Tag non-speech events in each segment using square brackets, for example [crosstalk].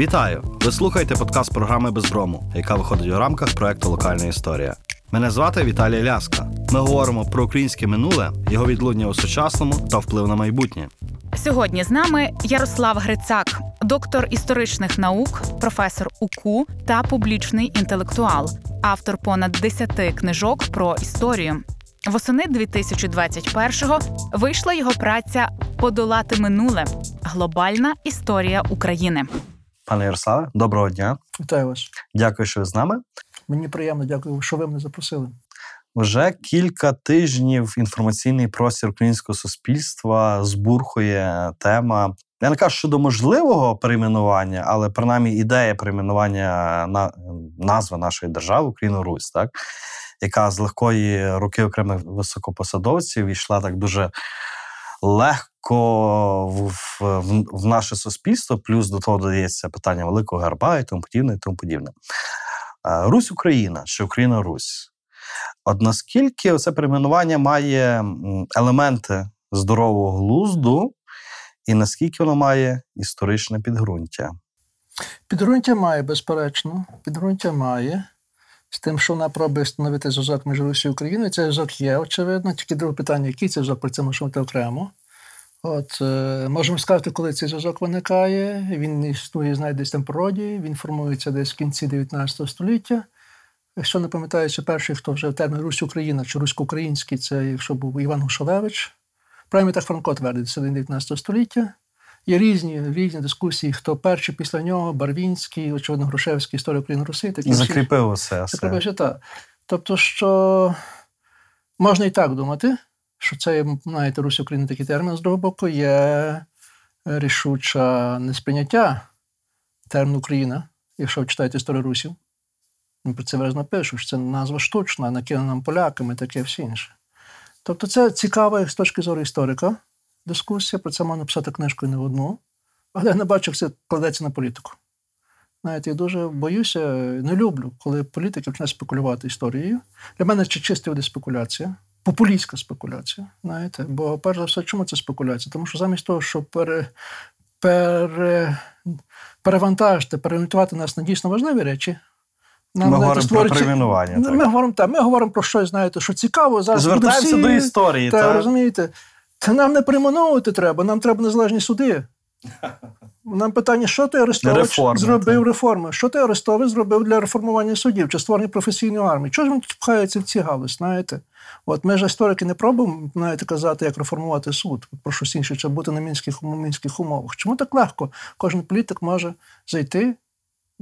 Вітаю! Ви слухаєте подкаст програми Безброму, яка виходить у рамках проекту Локальна історія. Мене звати Віталій Ляска. Ми говоримо про українське минуле, його відлуння у сучасному та вплив на майбутнє. Сьогодні з нами Ярослав Грицак, доктор історичних наук, професор УКУ та публічний інтелектуал, автор понад 10 книжок про історію. Восени 2021-го вийшла його праця Подолати минуле глобальна історія України. Пане Ярославе, доброго дня. Вітаю вас. Дякую, що ви з нами. Мені приємно, дякую, що ви мене запросили. Вже кілька тижнів інформаційний простір українського суспільства збурхує тема. Я не кажу щодо можливого перейменування, але принаймні ідея перейменування на назви нашої держави Україна Русь, так яка з легкої руки окремих високопосадовців йшла так дуже легко в, в, в наше суспільство. Плюс до того додається питання великого герба і тому подібне, і тому подібне. Е, Русь Україна чи Україна Русь. От наскільки це перейменування має елементи здорового глузду, і наскільки воно має історичне підґрунтя? Підґрунтя має, безперечно. Підґрунтя має. З тим, що вона пробує встановити зв'язок між Русією і Україною, цей зв'язок є, очевидно. Тільки друге питання, який цей зв'язок, про це можемо окремо. От, е, Можемо сказати, коли цей зв'язок виникає. Він існує, знаєте, десь там природі, він формується десь в кінці 19 століття. Якщо не пам'ятається, перший, хто вже термін Русь Україна чи русько-український, це якщо був Іван Гушовевич. Правильно так Франко твердить, це 19 століття. Є різні різні дискусії, хто перший після нього, Барвінський, очевидно, Грушевський, історія України Руси. Такі Закріпив усе. Закріпив все так. Тобто, що можна і так думати, що це, знаєте, Русь України такий термін, з другого боку, є рішуче несприйняття терміну Україна, якщо ви читаєте історію Русів. Він про це виразно пише, що це назва штучна, накинена нам поляками, таке все інше. Тобто, це цікава з точки зору історика дискусія, про це можна писати книжку не в одну, але я не бачу, як це кладеться на політику. Знаєте, я дуже боюся, не люблю, коли політики починають спекулювати історією. Для мене це чиста буде спекуляція, популістська спекуляція. знаєте. Бо, перш за все, чому це спекуляція? Тому що замість того, щоб пере, пере, перевантажити, переорієнтувати нас на дійсно важливі речі. Нам ми говоримо про перейменування. Ми, ми говоримо так, ми говоримо про щось, знаєте, що цікаво. Зараз Звертаємося всі, до історії. Та, так? розумієте? Це нам не перейменовувати треба, нам треба незалежні суди. Нам питання, що ти Арестович Реформи, зробив так. реформи? Що ти Арестович зробив для реформування судів чи створення професійної армії? Чого ж він пхається в ці галузь, знаєте? От ми ж історики не пробуємо знаєте, казати, як реформувати суд. Про щось інше, чи бути на мінських, мінських умовах. Чому так легко? Кожен політик може зайти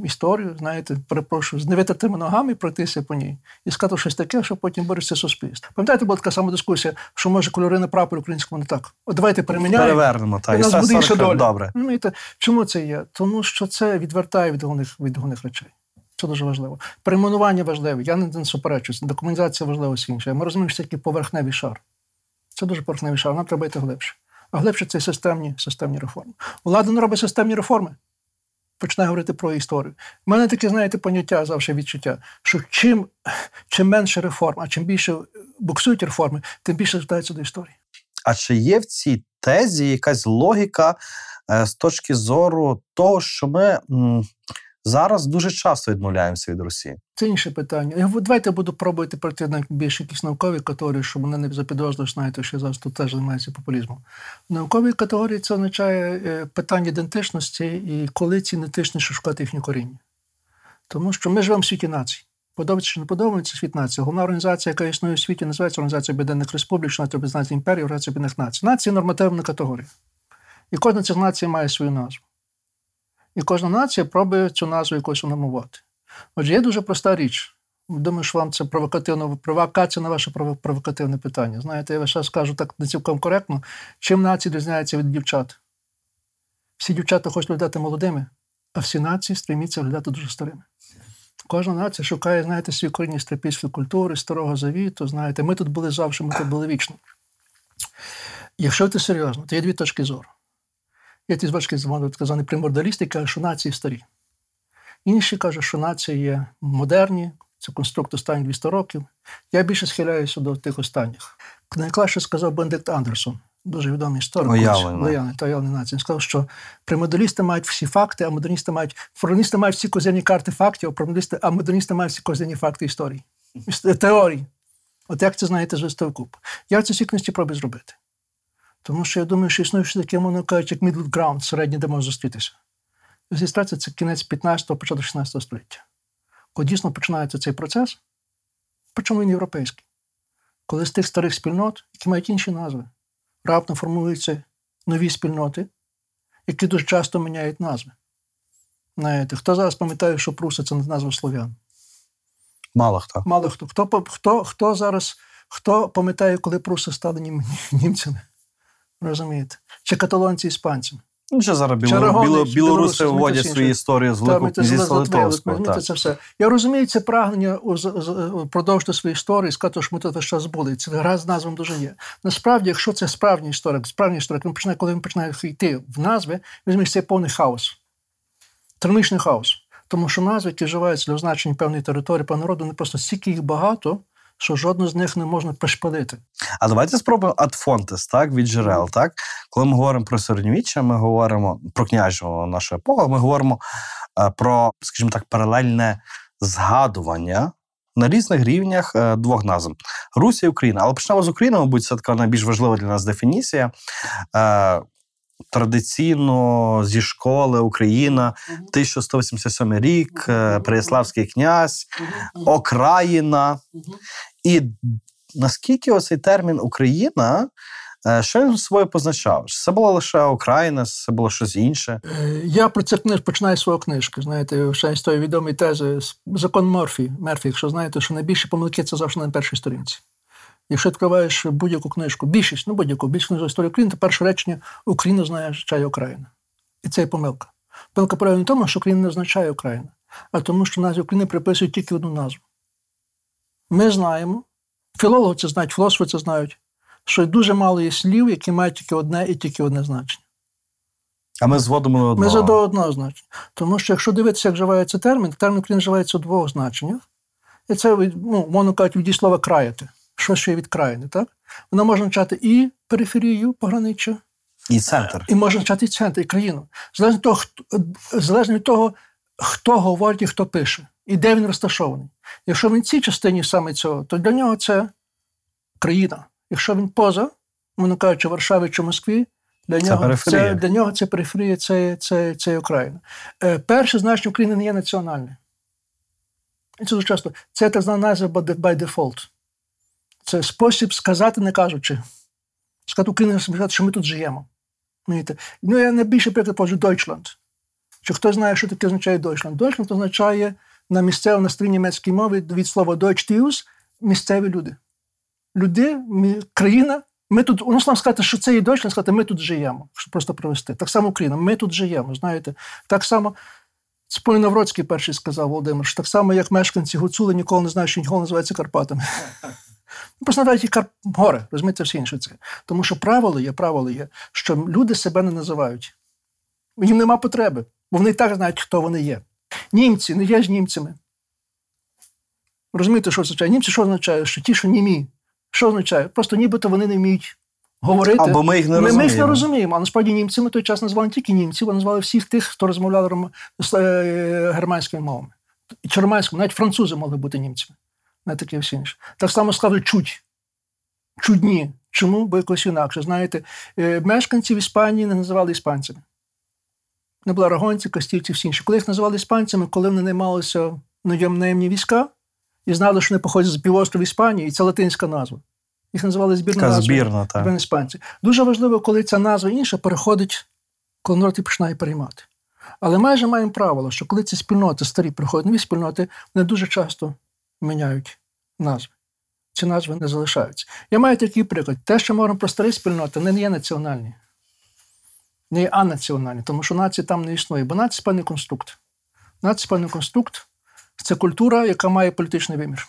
історію, знаєте, перепрошую, з невитертими ногами пройтися по ній і сказати щось таке, що потім бореться суспільство. Пам'ятаєте, була така сама дискусія, що може кольори на прапор українському не так. От давайте переміняємо. Перевернемо, так. І нас буде інша доля. Добре. Розумієте, чому це є? Тому що це відвертає від головних, від головних речей. Це дуже важливо. Перейменування важливе. Я не, суперечуюся. Документація важлива все інше. Ми розуміємо, що це такий поверхневий шар. Це дуже поверхневий шар. Нам треба йти глибше. А глибше це системні, системні реформи. Влада не робить системні реформи починає говорити про історію. У мене таке, знаєте, поняття завжди відчуття, що чим чим менше реформ, а чим більше буксують реформи, тим більше звертаються до історії. А чи є в цій тезі якась логіка е, з точки зору того, що ми зараз дуже часто відмовляємося від Росії? Це інше питання. Я давайте буду пробувати пройти на більш якісь наукові категорії, щоб мене не запідозрили, знаєте, що я зараз тут теж займаюся популізмом. Наукові категорії це означає е, питання ідентичності і коли ці ідентичності шукати їхнє коріння. Тому що ми живемо в світі націй. Подобається чи не подобається світ нації. Головна організація, яка існує у світі, називається Організація Об'єднаних Республік, що знати імперії, Організація Об'єднаних Націй. Нація нормативна категорія. І кожна цих націй має свою назву. І кожна нація пробує цю назву якось унормувати. Отже, є дуже проста річ. Думаю, що вам це провокативно провокація на ваше провокативне питання. Знаєте, я зараз скажу так не цілком коректно, чим нації відрізняються від дівчат. Всі дівчата хочуть виглядати молодими, а всі нації стреміться виглядати дуже старими. Кожна нація шукає, знаєте, свій корінні стрипільської культури, старого завіту. Знаєте, ми тут були завжди, ми тут були вічно. Якщо це серйозно, то є дві точки зору. Є ті звички звані примордалісти, кажуть, що нації старі. Інші кажуть, що нації є модерні, це конструкт останніх 200 років. Я більше схиляюся до тих останніх. Найкраще сказав Бендикт Андерсон, дуже відомий історик. Лояни та уявлення нації. Він сказав, що примодалісти мають всі факти, а модерністи мають фроністи мають всі козирні карти фактів, а модерністи мають всі козирні факти історії. Теорії. От як це знаєте з виставку? Я це всі книжці пробую зробити. Тому що я думаю, що існує ще таке, мовно кажучи, як middle ground, середній, де можна зустрітися. Реєстрація це кінець 15-го, початок 16 століття. Коли дійсно починається цей процес, причому він європейський, коли з тих старих спільнот, які мають інші назви, раптом формуються нові спільноти, які дуже часто міняють назви. Знаєте, хто зараз пам'ятає, що Пруса це назва слов'ян? Мало хто. Мало хто. Хто, хто, хто зараз хто пам'ятає, коли пруси стали нім, німцями? Розумієте? Чи каталонці іспанцями? Ну, ще зараз біло, біло, білоруси, білоруси вводять свої інші. історії з Великого князівства Литовського. розумієте, це все. Я розумію це прагнення продовжити свою історію і сказати, що ми тут час були. Це гра з назвом дуже є. Насправді, якщо це справжній історик, справжній історик, він починає, коли він починає йти в назви, візьмеш це повний хаос. Термічний хаос. Тому що назви, які вживаються для означення певної території, певного народу, вони просто стільки їх багато, що жодну з них не можна пришпилити. А давайте спробуємо адфонтес, так, від джерел. Так? Коли ми говоримо про середньовіччя, ми говоримо про княжого нашу епоху, ми говоримо е, про, скажімо так, паралельне згадування на різних рівнях е, двох назв Русь і Україна. Але почнемо з України, мабуть, це така найбільш важлива для нас дефініція. Традиційно зі школи Україна, 1187 рік, е, Переяславський князь, окраїна. І наскільки оцей термін Україна, е, що він собою позначав? Це була лише Україна, це було щось інше? Е, Я про це книж починаю з своєї книжки. Знаєте, ще з тої відомої тези закон Морфі. Мерфі, якщо знаєте, що найбільші помилки це завжди на першій сторінці. Якщо відкриваєш будь-яку книжку, більшість, ну будь-яку, більш книжок історії України, то перше речення Україна знає, означає Україна. І це є помилка. Помилка полягає не тому, що Україна не означає Україна, а тому, що назві України приписують тільки одну назву. Ми знаємо, філологи це знають, філософи це знають, що дуже мало є слів, які мають тільки одне і тільки одне значення. А ми зводимо до Ми одного. за до одного значення. Тому що якщо дивитися, як вживається термін, термін Україна вживається у двох значеннях. І це, ну, мовно кажучи, від слова краяти. Що ще є від країни, так? Вона може означати і периферію пограниччя, І центр. і може означати і центр, і країну. Залежно від того, хто, залежно від того, хто говорить і хто пише, і де він розташований. Якщо він в цій частині саме цього, то для нього це країна. Якщо він поза, мовно кажучи, Варшаві чи Москві, для Це нього периферія. це, для нього це периферія, це, це, це Україна. Е, перше значення України не є національне. І це дуже часто. Це так звана назва by default. Це спосіб сказати, не кажучи. Сказати сказати, що ми тут живемо. Ну, я найбільше приклад поджу Deutschland. Чи хто знає, що таке означає Deutschland? Deutschland означає на місцевому на старій німецькій мові від слова Deutsch місцеві люди. Люди, країна. Ми тут, у нас нам сказати, що це є Deutschland, сказати, ми тут живемо, щоб просто провести. Так само Україна, ми тут живемо, знаєте. Так само Спой Навроцький перший сказав Володимир, що так само, як мешканці Гуцули ніколи не знають, що ніколи називається Карпатами. [laughs] Ну, Просто називають їх Карп... гори, розумієте, все інше це. Тому що правило є, правило є, що люди себе не називають. Їм нема потреби, бо вони і так знають, хто вони є. Німці не є ж німцями. Розумієте, що означає? Німці що означає? Що ті, що німі. Що означає? Просто нібито вони не вміють говорити. Або ми їх не ми, ми їх не розуміємо. розуміємо. А насправді німцями той час назвали не тільки німців, а назвали всіх тих, хто розмовляв е, германськими мовами. Чи романськими, навіть французи могли бути німцями. Не таке всі інше. Так само сказали чуть. Чудні. Чому? Бо якось інакше. Знаєте, е, мешканців Іспанії не називали іспанцями. Не були арагонці, кастівці, всі інші. Коли їх називали іспанцями, коли вони наймалися наємні війська і знали, що вони походять з півострову Іспанії, і це латинська назва. Їх називали збірна Така назва. збірна, так. Збірна іспанці. Дуже важливо, коли ця назва інша переходить, коли народ її починає переймати. Але майже маємо правило, що коли ці спільноти старі приходять нові спільноти, вони дуже часто міняють назви. Ці назви не залишаються. Я маю такий приклад. Те, що ми говоримо про старі спільноти, не є національні, не є анаціональні, тому що нації там не існує, бо нація певний конструкт. Нація певний конструкт це культура, яка має політичний вимір.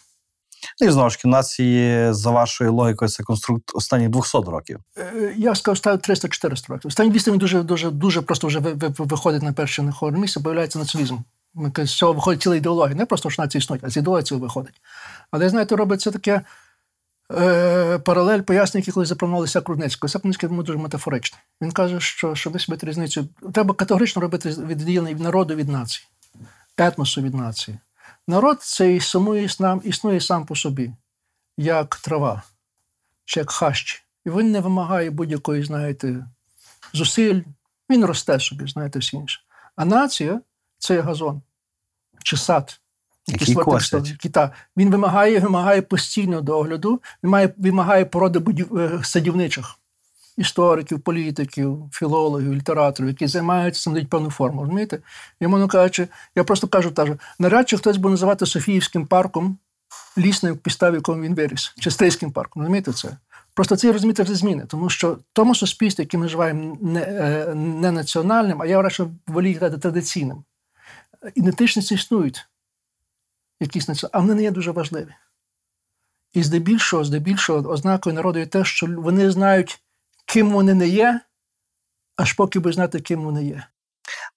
Ну, І знову ж таки, нації, за вашою логікою, це конструкт останніх 200 років. Е, Я скажу, ставить 300-400 років. Останні 200 він дуже, дуже, дуже просто вже ви- ви- виходить на перше на місце, появляється націоналізм. З цього виходить ціла ідеологія. Не просто що нації існують, а з ідеології виходить. Але знаєте, робиться таке е, паралель пояснення, який коли запропонували Крудницького. Крудницький тому дуже метафоричний. Він каже, що щоб висвітлити різницю, треба категорично робити відділення від народу від нації, етносу від нації. Народ це існує, існує сам по собі, як трава чи як хащ. І він не вимагає будь-якої, знаєте, зусиль, він росте собі, знаєте, все інше. А нація це газон чи сад. Який кита. Він вимагає вимагає постійного догляду, він має, вимагає породи будів, е, садівничих істориків, політиків, філологів, літераторів, які займаються цим дають певну форму. розумієте? Йому кажучи, я просто кажу, кажу, навряд чи хтось буде називати Софіївським парком лісною підставі, в якому він виріс, чи стрийським парком. Розумієте це? Просто це розумієте вже зміни, тому що тому суспільстві, яке ми живаємо, не, е, не національним, а я вважаю, волію казати традиційним. Ідентичності існують якісь національні, а вони не є дуже важливі. І здебільшого, здебільшого, ознакою народу є те, що вони знають, ким вони не є, аж поки би знати, ким вони є.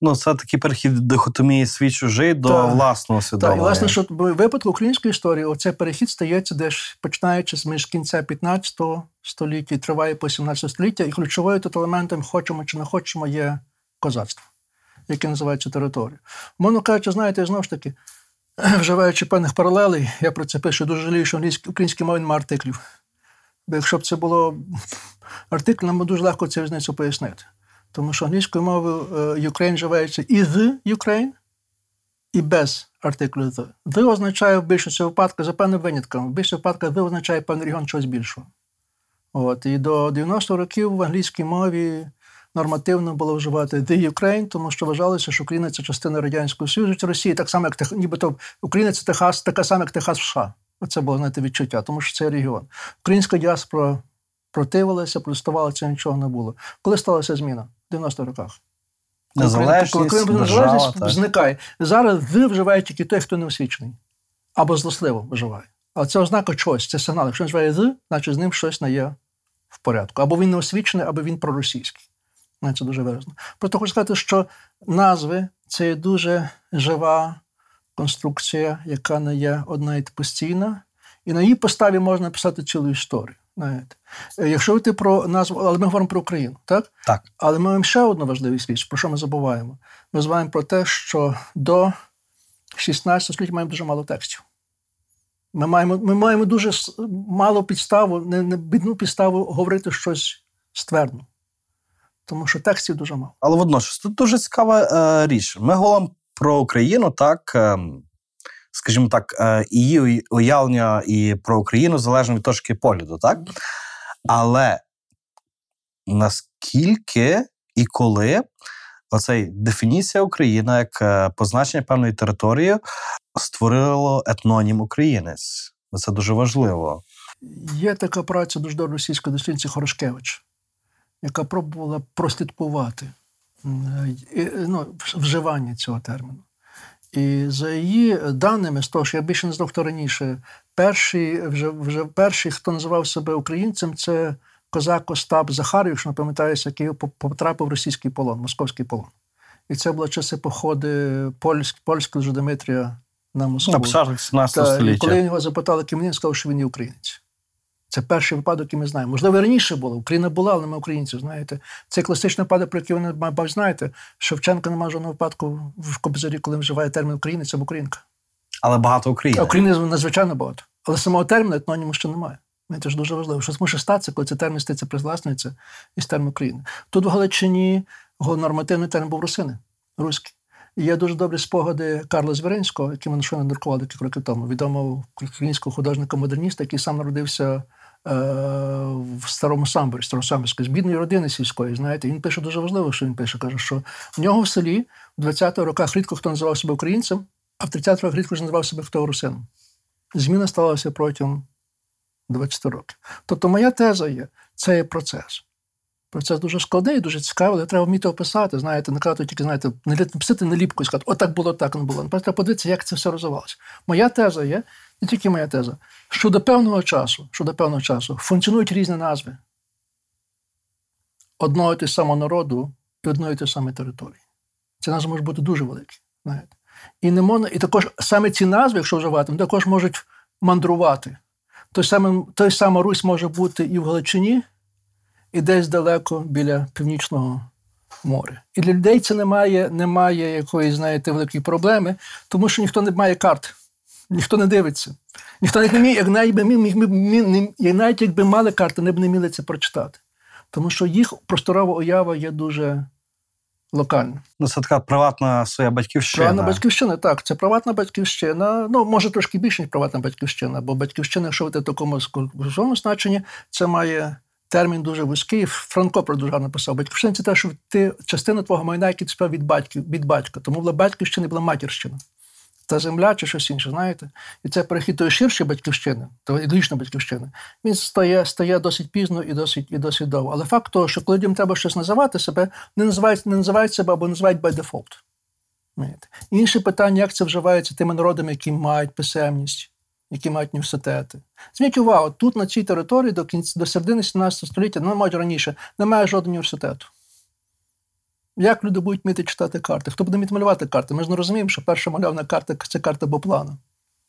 Ну, це такий перехід дихотомії свій чужий до так, власного свідомого. Так, власне, що в випадку української історії оцей перехід стається десь починаючи з між кінця 15 століття і триває по 17 століття, і ключовою тут елементом, хочемо чи не хочемо, є козацтво, яке називається територією. Мовно кажучи, знаєте, знову ж таки, [clears throat] вживаючи певних паралелей, я про це пишу дуже жалію, що українській мові немає артиклів. Бо якщо б це було [clears throat] артикль, нам дуже легко цю різницю пояснити. Тому що англійською мовою е, Ukraine вживається і з Ukraine, і без артиклю «the». «The» означає в більшості випадків, за певним винятком, в більшості випадків «the» означає певний регіон чогось більшого. От. І до 90-х років в англійській мові нормативно було вживати «the Ukraine», тому що вважалося, що Україна це частина Радянського Союзу чи Росії, так само, як нібито Україна це Техас, така сама, як Техас в США. Оце було знаєте, відчуття, тому що це регіон. Українська діаспора противилася, протестувала, це нічого не було. Коли сталася зміна? В 90-х роках. Незалежність, коли незалежність зникає. Зараз ви вживає тільки той, хто не освічений. Або злосливо вживає. Але це ознака чогось, це сигнал. Якщо він вживає з, значить з ним щось не є в порядку. Або він не освічений, або він проросійський. Це дуже виразно. Просто хочу сказати, що назви це дуже жива конструкція, яка не є одна і постійна, і на її поставі можна написати цілу історію. Знаєте. Е, якщо йти про назву, але ми говоримо про Україну, так? Так. Але ми маємо ще одну важливу річ, про що ми забуваємо. Ми забуваємо про те, що до 16 століття маємо дуже мало текстів. Ми маємо ми маємо дуже мало підставу, не, не бідну підставу говорити щось ствердно. Тому що текстів дуже мало. Але водночас тут дуже цікава е, річ. Ми говоримо про Україну, так. Е, скажімо так, е, її уявлення і про Україну залежно від точки погляду, так? Але наскільки і коли оцей дефініція Україна як е, позначення певної території створило етнонім українець? Це дуже важливо. Є така праця дуже російської дослідниці Хорошкевич, яка пробувала прослідкувати ну, вживання цього терміну. І за її даними, з того, що я більше не знав, хто раніше, перший, вже вже перший, хто називав себе українцем, це козак Остап Захарів, якщо не який потрапив в російський полон, московський полон. І це були часи походи польськ, польського Дмитрія на Москву. На 17 століття. І коли його запитали, ким він сказав, що він є українець. Це перший випадок, який ми знаємо. Можливо, раніше було. Україна була, але ми українці, знаєте. Це класичний випадок, про який ви мабуть, знаєте. Шевченко немає жодного випадку в Кобзарі, коли вживає термін українець або українка. Але багато України. України надзвичайно багато. Але самого терміну етноніму ще немає. Це ж дуже важливо. Що зможе статися, коли цей термін стається призвласнюється із термін України. Тут в Галичині нормативний термін був русини, руський. Є дуже добрі спогади Карла Звіринського, який ми щойно друкували декілька років тому, відомого українського художника-модерніста, який сам народився в старому самборі, старосамбірської, з бідної родини сільської, знаєте, він пише дуже важливо, що він пише. Каже, що в нього в селі в 20-х роках рідко хто називав себе українцем, а в 30-х роках рідко називав себе хто русином. Зміна сталася протягом 20 років. Тобто, моя теза є, це є процес. Процес дуже складний, дуже цікавий, але треба вміти описати, знаєте, не казати тільки, знаєте, не написати наліпку і сказати, отак було, так не було. Треба подивитися, як це все розвивалося. Моя теза є, не тільки моя теза, що до певного часу, що до певного часу функціонують різні назви одного і того самого народу і одної і самої території. Ці назви можуть бути дуже великі. знаєте. І не можна, і також саме ці назви, якщо вживати, вони також можуть мандрувати. той самий, той сама Русь може бути і в Галичині, і десь далеко біля північного моря. І для людей це немає, немає якоїсь, знаєте, великої проблеми, тому що ніхто не має карт, ніхто не дивиться. Ніхто не вміє, як навіть, би, міг, міг, міг, міг, навіть якби мали карти, вони б не міли це прочитати. Тому що їх просторова уява є дуже локальна. Ну, це така приватна своя батьківщина. Приватна батьківщина, так. Це приватна батьківщина. Ну, може, трошки більше, ніж приватна батьківщина, бо батьківщина, якщо в такому скороченому значенні, це має термін дуже вузький. Франко про дуже гарно писав. Батьківщина це те, що ти частина твого майна, який ти від батьків, від батька. Тому була батьківщина і була матірщина. Та земля чи щось інше, знаєте? І це перехід тої ширшої батьківщини, то ідеологічної батьківщини, він стає стає досить пізно і досить і досить довго. Але факт того, що коли людям треба щось називати себе, не називають, не називають себе або називають by default. Інше питання, як це вживається тими народами, які мають писемність, які мають університети. Зміть увагу, тут на цій території до кінця до середини 17 століття, ну, навіть раніше, немає жодного університету. Як люди будуть вміти читати карти? Хто буде вміти малювати карти? Ми ж не розуміємо, що перша мальовна карта це карта Боплана.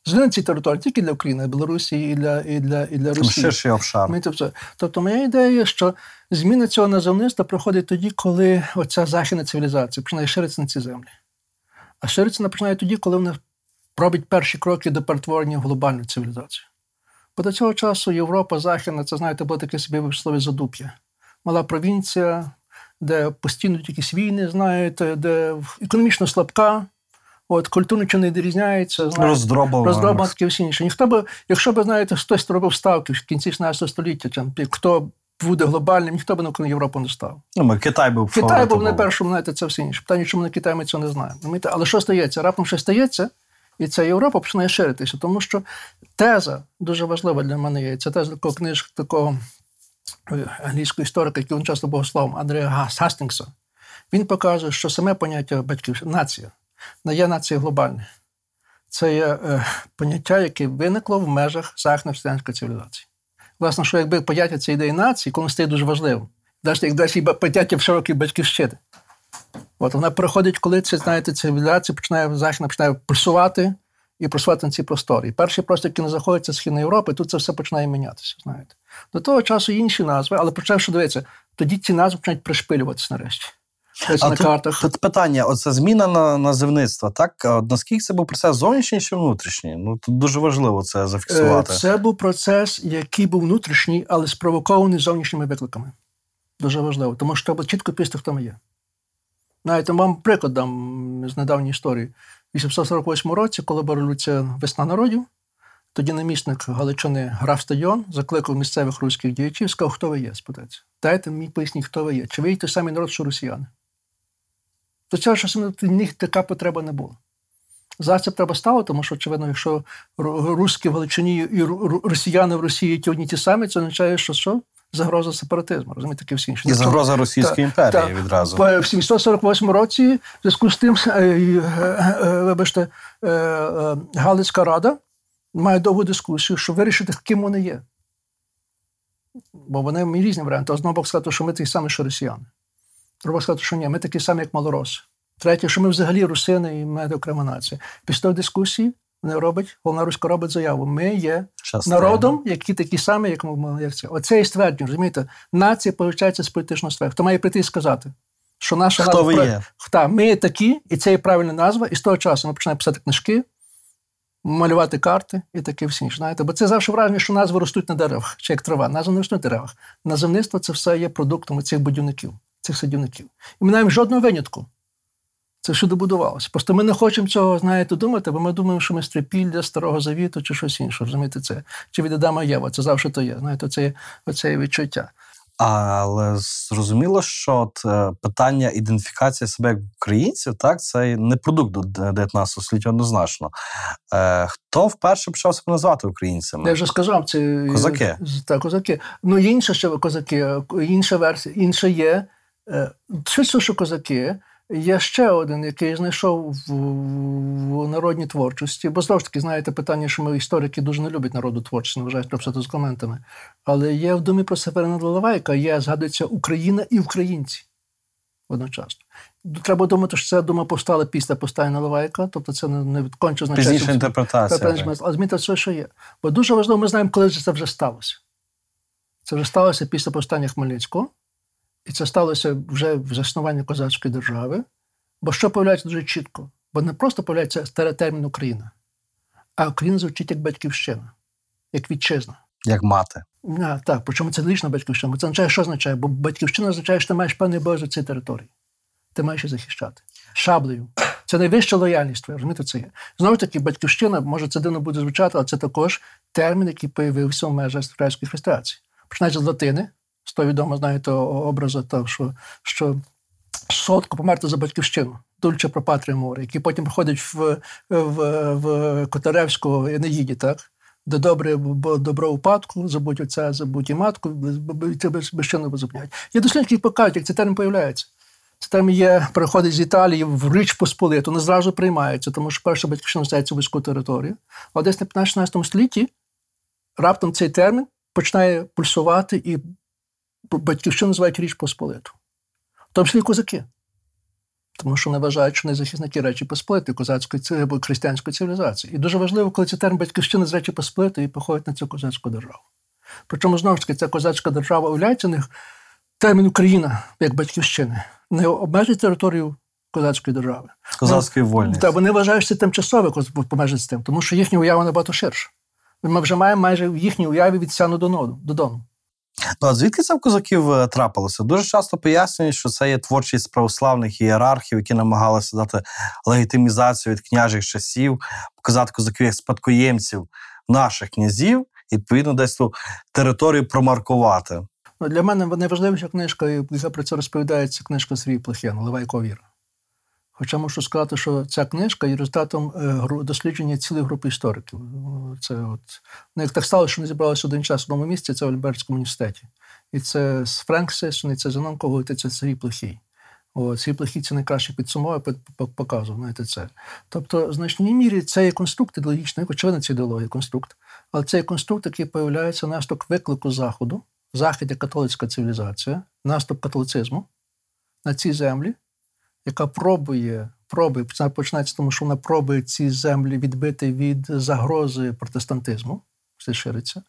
Звільнені ці території тільки для України, Білорусі і для і для, і для Росії. Ширший обшар. Тобто, моя ідея є, що зміна цього назовництва проходить тоді, коли оця західна цивілізація починає ширитися на ці землі. А шириться вона починає тоді, коли вона робить перші кроки до перетворення в глобальну цивілізацію. Бо до цього часу Європа Західна, це, знаєте, було таке собі вислові задуп'я. Мала провінція, де постійно якісь війни, знаєте, де економічно слабка, от культурно чи не відрізняється, роздробано таке всі інше. Ніхто би, якщо б, знаєте, хтось робив ставки в кінці 16 століття, там, хто буде глобальним, ніхто б на Європу не став. Ну, Китай був Китай був на першому, знаєте, це все інше. Питання, чому на Китай ми цього не знаємо. Але що стається? Раптом щось стається, і ця Європа починає ширитися, тому що теза дуже важлива для мене є. Це теза такого книжки, такого англійського історика, який він часто богословом, Андрея Гастінгса, він показує, що саме поняття батьків нація не є нація глобальна. Це є е, поняття, яке виникло в межах західно-християнської цивілізації. Власне, що якби поняття цієї ідеї нації, коли стає дуже важливим, навіть як далі поняття в широкій батьківщини. От вона приходить, коли це, знаєте, цивілізація починає західна починає просувати і просувати на ці простори. Перший простір, який не заходить, це Східна Європа, і тут це все починає мінятися. знаєте. До того часу інші назви, але почавши дивитися, тоді ці назви починають пришпилюватися нарешті. А на тут, картах. Тут питання: оце зміна на називництва. Так наскільки це був процес зовнішній чи внутрішній? Ну тут дуже важливо це зафіксувати. Е, це був процес, який був внутрішній, але спровокований зовнішніми викликами. Дуже важливо, тому що треба чітко пісти, хто ми є. Навіть вам приклад дам з недавньої історії. У 848 році, коли була революція весна народів, тоді намісник Галичини грав стадіон, закликав місцевих руських діячів, сказав, хто ви є, спитається. Дайте мені поясніть, хто ви є. Чи ви є той самий народ, що росіяни? До цього часу в них така потреба не була. Зараз це треба ставити, тому що, очевидно, якщо русські в Галичині і росіяни в Росії ті одні ті самі, це означає, що що? Загроза сепаратизму, розумієте, таке всі інші. І загроза Російської та, імперії та, відразу. В 748 році, в зв'язку з тим, е, е, е, вибачте, Галицька рада має довгу дискусію, щоб вирішити, ким вони є. Бо вони різні варіанти. Знову Бог сказати, що ми такі самі, що росіяни. Треба сказати, що ні, ми такі самі, як малороси. Третє, що ми взагалі русини і ми окрема нація. Після дискусії вони роблять, головна руська робить заяву. Ми є Частина. народом, які такі самі, як ми як це. Оце і ствердження, розумієте? Нація получається з політичного сфери. Хто має прийти і сказати, що наша Хто назва, ви є? Хто, ми такі, і це є правильна назва, і з того часу ми починаємо писати книжки, малювати карти і таке всі. Знаєте, бо це завжди враження, що назви ростуть на деревах, чи як трава. Назви не ростуть на деревах. Називництво це все є продуктом цих будівників, цих садівників. І ми маємо жодного винятку. Це всюди будувалося. Просто ми не хочемо цього, знаєте, думати, бо ми думаємо, що ми стрипілля старого завіту чи щось інше. Розумієте, це чи від Адама Єва, це завжди то є. Знаєте, це оце відчуття. Але зрозуміло, що от е, питання ідентифікації себе як українців, так це не продукт до 19 століття однозначно. Е, Хто вперше почав себе назвати українцями? Я вже сказав, це козаки. Так, козаки. Ну, інше ще козаки, інша версія, інша є. Е, Швидше, що козаки. Є ще один, який знайшов в, в народній творчості, бо знову ж таки, знаєте, питання, що ми історики дуже не люблять народу творчості, не вважають з коментами. Але є в думі про Северина Лалавайка, є, згадується Україна і українці одночасно. Треба думати, що це дума повстала після повстання Наливайка, тобто це не, не конче значення. Пізніша інтерпретація. Але змінити все, що є. Бо дуже важливо, ми знаємо, коли це вже сталося. Це вже сталося після повстання Хмельницького, і це сталося вже в заснуванні козацької держави. Бо що появляється дуже чітко? Бо не просто появляється старий термін Україна, а Україна звучить як батьківщина, як вітчизна. Як мати. А, так, причому це лічна батьківщина. Бо це означає, що означає? Бо батьківщина означає, що ти маєш певний обов'язок цієї території. Ти маєш її захищати. Шаблею. Це найвища лояльність, ви розумієте, це є. Знову ж таки, батьківщина, може, це дивно буде звучати, але це також термін, який появився в межах австралійської християції. Починається з латини, з того відомо, знаєте, образу, того, що, що солодко померти за батьківщину. Дульче про Патрія море, який потім приходить в в, в Котаревську Енеїді, так? Де добре, бо добро упадку, забудь отця, забудь і матку, тебе безчинно позупиняють. Є дослідники, які покажуть, як цей термін появляється. Це термін є, приходить з Італії в Річ Посполиту, не зразу приймається, тому що перша батьківщина стається військову територію. А десь на 15-16 столітті раптом цей термін починає пульсувати, і батьківщину називають Річ Посполиту. В тому числі козаки. Тому що вони вважають, що вони захисники Речі Посполитої, козацької або християнської цивілізації. І дуже важливо, коли ці термін батьківщини з Речі Посполитої походять на цю козацьку державу. Причому, знову ж таки, ця козацька держава уявляється в них термін Україна як батьківщина, не обмежить територію козацької держави. Козацької вольності. Та вони вважають, що це тимчасове помежить з тим, тому що їхня уява набагато ширша. Ми вже маємо майже в їхній уяві від сяну до ноду, додому. Ну, а звідки це в козаків е, трапилося? Дуже часто пояснюють, що це є творчість православних ієрархів, які намагалися дати легітимізацію від княжих часів, показати козаків як спадкоємців наших князів, і відповідно десь ту територію промаркувати. Ну, Для мене найважливіша книжка, яка про це розповідає, це книжка Сергій Плохен Левайко віра. Хоча можу сказати, що ця книжка є результатом е, дослідження цілої групи істориків. Це от ну, як так сталося, що вони зібралися один час в одному місці, це в Альбертському університеті. І це Френк Сессон, це Зенон Когут, і це Сергій Плохій. О, ці плохі це найкраще підсумовує, показує, знаєте, це. Тобто, в значній мірі це є конструкт ідеологічний, очевидно, це ідеологія конструкт, але це є конструкт, який появляється наступ виклику Заходу, Захід є католицька цивілізація, наступ католицизму на ці землі яка пробує, пробує, починається тому, що вона пробує ці землі відбити від загрози протестантизму, все шириться.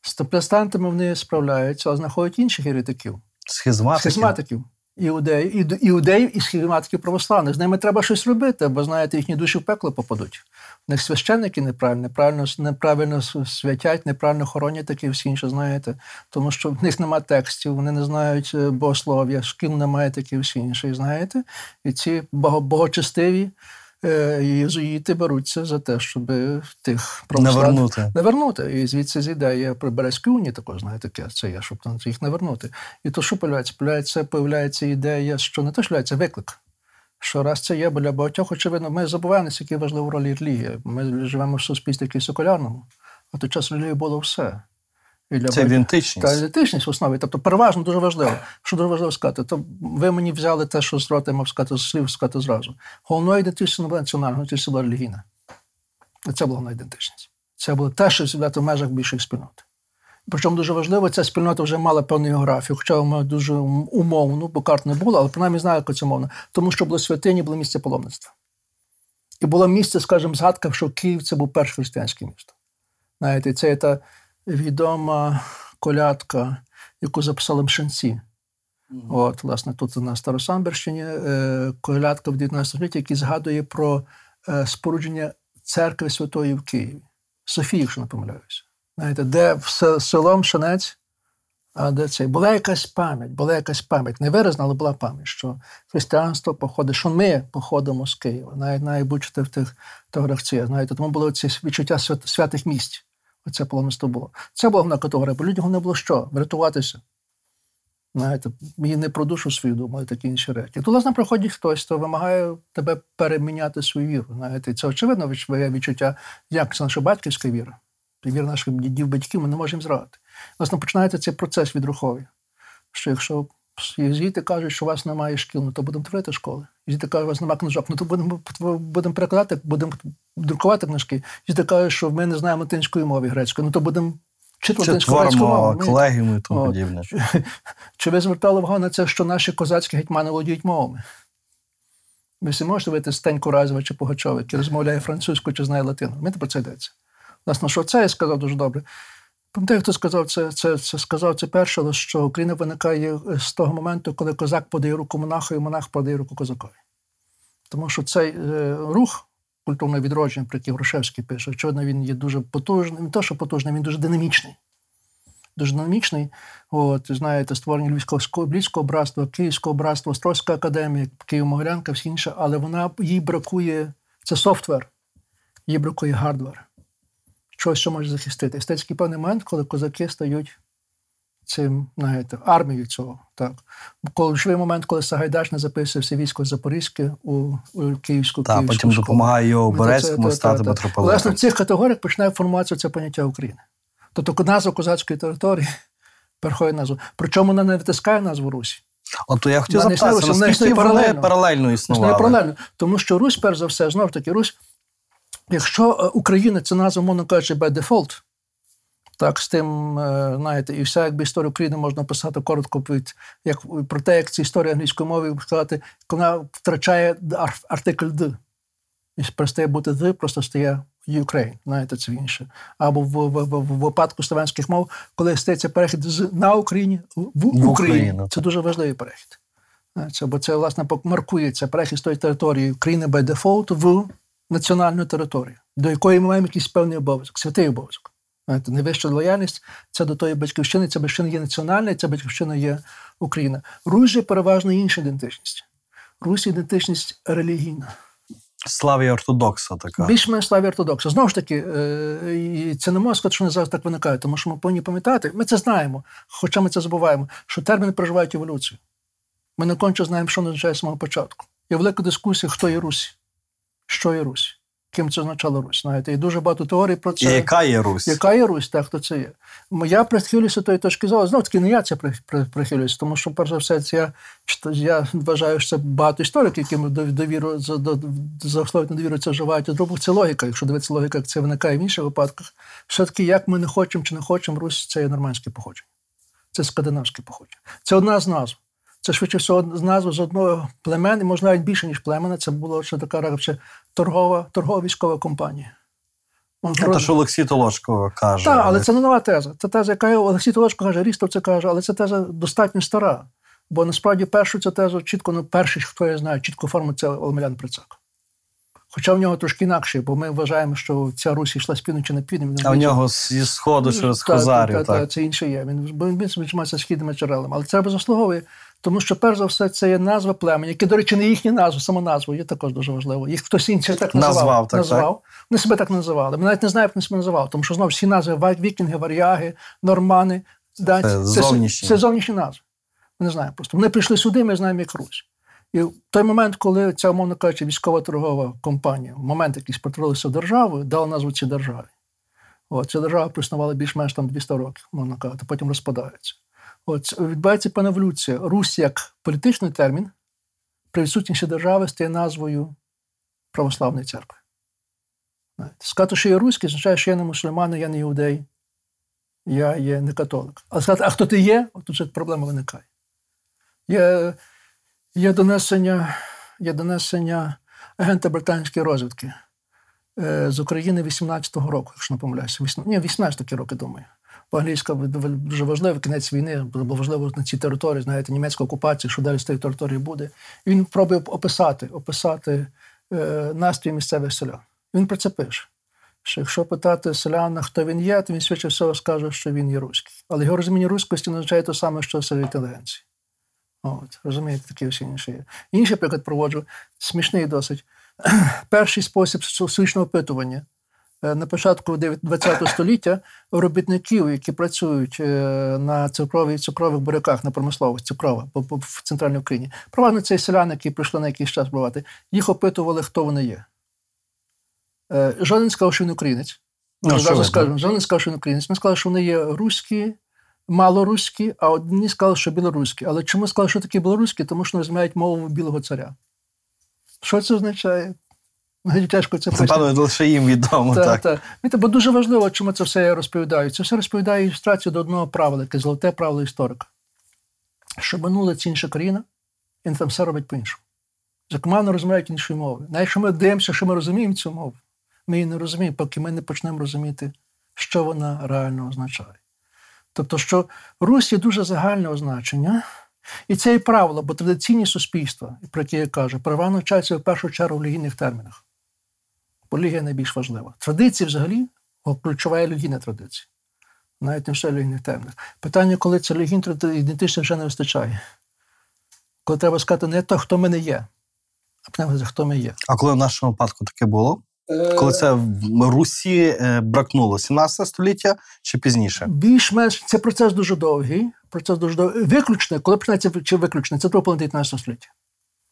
З протестантами вони справляються, а знаходять інших еретиків. Схизматиків. Схизматиків іудеїв, іудеїв і схематиків православних. З ними треба щось робити, бо знаєте, їхні душі в пекло попадуть. В них священники неправильно, неправильно, неправильно святять, неправильно хоронять такі всі інші, знаєте, тому що в них немає текстів, вони не знають богослов'я, богослов'я, шкіл немає такі всі інші, знаєте. І ці богочестиві Е, єзуїти беруться за те, щоб тих навернути. навернути. І звідси зійде є при Березькій унії також, знаєте, це є, щоб їх навернути. І то, що появляється? Появляється, появляється ідея, що не то що виклик. Що раз це є, бо для багатьох, очевидно, ми забуваємо, яку важливу роль релігія. Ми живемо в суспільстві якійсь секулярному, а той час релігії було все. І для Це ідентичність. Та ідентичність в основі. Тобто, переважно дуже важливо. Що дуже важливо сказати, то ви мені взяли те, що з рота мав сказати, з слів сказати зразу. Головною ідентичністю не була національна, ідентичність була релігійна. Це була головна ідентичність. Це було те, що свято в межах більших спільнот. Причому дуже важливо, ця спільнота вже мала певну географію, хоча вона дуже умовну, бо карт не було, але принаймні знаю, як це мовно. Тому що було святині, було місце паломництва. І було місце, скажімо, згадка, що Київ це був перше християнське місто. Знаєте, це та відома колядка, яку записали мшенці. Mm-hmm. От, власне, тут на Старосамберщині е, колядка в 19 столітті, який згадує про е, спорудження церкви Святої в Києві. Софії, якщо не помиляюся. Знаєте, де в село Мшанець, а де це була якась пам'ять, була якась пам'ять, не виразна, але була пам'ять, що християнство походить, що ми походимо з Києва, навіть навіть будь-що в тих горах. Знаєте, тому було ці відчуття святих місць. Оце паломництво було. Це була головна категорія, бо людям не було що врятуватися. Знаєте, мені не про душу свою думали, такі інші речі. То, власне, приходить хтось, хто вимагає тебе переміняти свою віру. Знаєте, Це очевидно відчуття, як це наша батьківська віра. Віра наших дідів, батьків, ми не можемо зрадити. Власне, починається цей процес відруховий. Що якщо Єзіти кажуть, що у вас немає шкіл, ну то будемо творити школи. У вас немає книжок, ну то будемо будемо перекладати, будемо друкувати книжки. Єзіти кажуть, що ми не знаємо латинської мови грецької, ну то будемо вчити латинську грецьку мову. колегіуми і тому подібне. Чи ви звертали увагу на це, що наші козацькі гетьмани володіють мовами? Ви всі можете вийти Стеньку Разова чи Пугачова, який розмовляє французькою чи знає латину. Мені про це йдеться. Власне, що це я сказав дуже добре. Пам'ятаю, хто сказав це, це, це сказав це перше, що Україна виникає з того моменту, коли козак подає руку монаху, і монах подає руку козакові. Тому що цей е, рух культурного відродження, про який Грушевський пише, очевидно, він є дуже потужним. Не те, що потужний, він дуже динамічний. Дуже динамічний. От, знаєте, створення Львівського Львівського братства, Київського братства, Острозька академія, Київ-Могилянка, всі інше, але вона їй бракує це софтвер, їй бракує гардвер. Щось, що може захистити. І стається певний момент, коли козаки стають цим, знаєте, армією цього. Так. Коли живий момент, коли Сагайдаш не записує все військо Запорізьке у, у Київську Так, потім школу. допомагає його Це- Берецькому стати митрополитом. Власне, в цих категоріях починає формуватися це поняття України. Тобто назва козацької території [laughs] переходить назву. Причому вона не витискає назву Русі. От я хотів запитати, наскільки вони паралельно. паралельно Існує існували? паралельно. Тому що Русь, перш за все, знову ж таки, Русь, якщо е, Україна це назва, мовно кажучи, by default, так, з тим, е, знаєте, і вся якби історія України можна писати коротко від, як, про те, як ця історія англійської мови сказати, вона втрачає ар- артикль «д». І перестає бути «the», просто стає Ukraine, знаєте, це інше. Або в, в, в, в випадку словенських мов, коли стається перехід з на Україні в. Україну, Це дуже важливий перехід. Це, бо це, власне, маркується перехід з тої території України by default в національну територію, до якої ми маємо якийсь певний обов'язок, святий обов'язок. Найвища лояльність це до тої батьківщини, ця батьківщина є національна, ця батьківщина є Україна. Русь же переважно інша ідентичність. Русь ідентичність релігійна. Славія ортодокса така. Більш-менш славі ортодокса. Знову ж таки, е, це не можна сказати, що вони зараз так виникають, тому що ми повинні пам'ятати, ми це знаємо, хоча ми це забуваємо, що терміни проживають еволюцію. Ми не конче знаємо, що означає з самого початку. Є велика дискусія, хто є Русь, що є Русь, ким це означало Русь. Знаєте, і дуже багато теорій про І це. яка є Русь? Яка є Русь, так, хто це є. Я прихилююся тої точки зору. Знову таки, не я це при- при- прихилююся, тому що, перш за все, це я, я вважаю, що це багато істориків, яким довіру, за- до- засловити на довіру це вживають. А друге, це логіка. Якщо дивитися логіка, як це виникає в інших випадках, все-таки як ми не хочемо чи не хочемо, Русь це є нормандське походження. Це скандинавське походження. Це одна з назв. Це швидше всього з назви з одного племен, і можна навіть більше, ніж племена. Це була ще така радше, торгова, торгова військова компанія. Це те, що Олексій Толошко каже. так, але це не нова теза. Це теза, яка Олексій Толочко каже, Рістов це каже, але це теза достатньо стара. Бо насправді першу цю тезу чітко, ну перший, хто я знаю, чітко форму це Омелян Прицак. Хоча в нього трошки інакше, бо ми вважаємо, що ця Русь йшла з півночі на південь. А в нього зі сходу через Ну, Так, Хозарів. так, це інше є. Він він займається східними джерелами. Але це заслуговує, тому що, перш за все, це є назва племені, яке, до речі, не їхня назва, сама назва є також дуже важливо. Їх хтось інший так називав. Назвав, так, назвав. Вони себе так називали. Ми навіть не знаємо, як вони себе називали, тому що знову всі назви вікінги, варяги, нормани. Да, Це зовнішні. Це зовнішні назви. Ми не знаємо просто. Вони прийшли сюди, ми знаємо, як Русь. І в той момент, коли ця, умовно кажучи, військова торгова компанія, в момент якийсь потворилася в державу, дала назву цій державі. От, ця держава проіснувала більш-менш там 200 років, можна казати, потім розпадається. От, відбувається певна. Русь як політичний термін при відсутності держави стає назвою православної церкви. Сказати, що я руський, означає, що я не мусульманин, я не іудей, я є не католик. Але сказати, а хто ти є, тут вже проблема виникає. Є, є, донесення, є донесення агента британської розвідки е, з України 18-го року, якщо не помиляюся. Ні, 18 роки, думаю. Англійська дуже важлива, кінець війни, було важливо на цій території, знаєте, німецька окупація, що далі з тієї території буде. Він пробує описати, описати е, настрій місцевих селян. Він про це пише. Що якщо питати селяна, хто він є, то він швидше всього скаже, що він є руський. Але його розуміння руськості не означає те саме, що серед інтелігенції. От, розумієте, такі всі інші є. Інший приклад проводжу, смішний досить. [clears throat] Перший спосіб соціологічного опитування. Е, На початку ХХ століття робітників, які працюють е, на цукровій, цукрових буряках на промислових, цукрова в центральній Україні, провадно цей селяни, які прийшли на якийсь час бувати, їх опитували, хто вони є. Е, Жоден сказав, що він українець. Ну, Зразу скажемо, жоден сказав, що він українець. Вони сказали, що вони є руські, малоруські, а одні сказали, що білоруські. Але чому сказали, що такі білоруські? Тому що вони розмовляють мовою білого царя. Що це означає? Навіть тяжко це Це певно лише їм відомо. Так, Так. Знаєте, бо дуже важливо, чому це все я розповідаю. Це все розповідає ілюстрацію до одного правила, яке золоте правило історика. Що минуле це інша країна, він там все робить по-іншому. Закоманно розмовляють іншою мовою. Навіть якщо ми дивимося, що ми розуміємо цю мову, ми її не розуміємо, поки ми не почнемо розуміти, що вона реально означає. Тобто, що Русь є дуже загальне означення, і це і правило, бо традиційні суспільства, про які я кажу, права навчаються в першу чергу в релігійних термінах. Релігія найбільш важлива. Традиції взагалі ключова релігійна традиція. Навіть не все релігійних термінах. Питання, коли це релігійна ідентичність вже не вистачає. Коли треба сказати не то, хто ми не є, а принаймні, хто ми є. А коли в нашому випадку таке було? Коли це в Русі е, бракнуло 17 століття чи пізніше? Більш-менш це процес дуже довгий. Процес дуже довгий. Виключне, коли починається чи виключне, це половина 19 століття.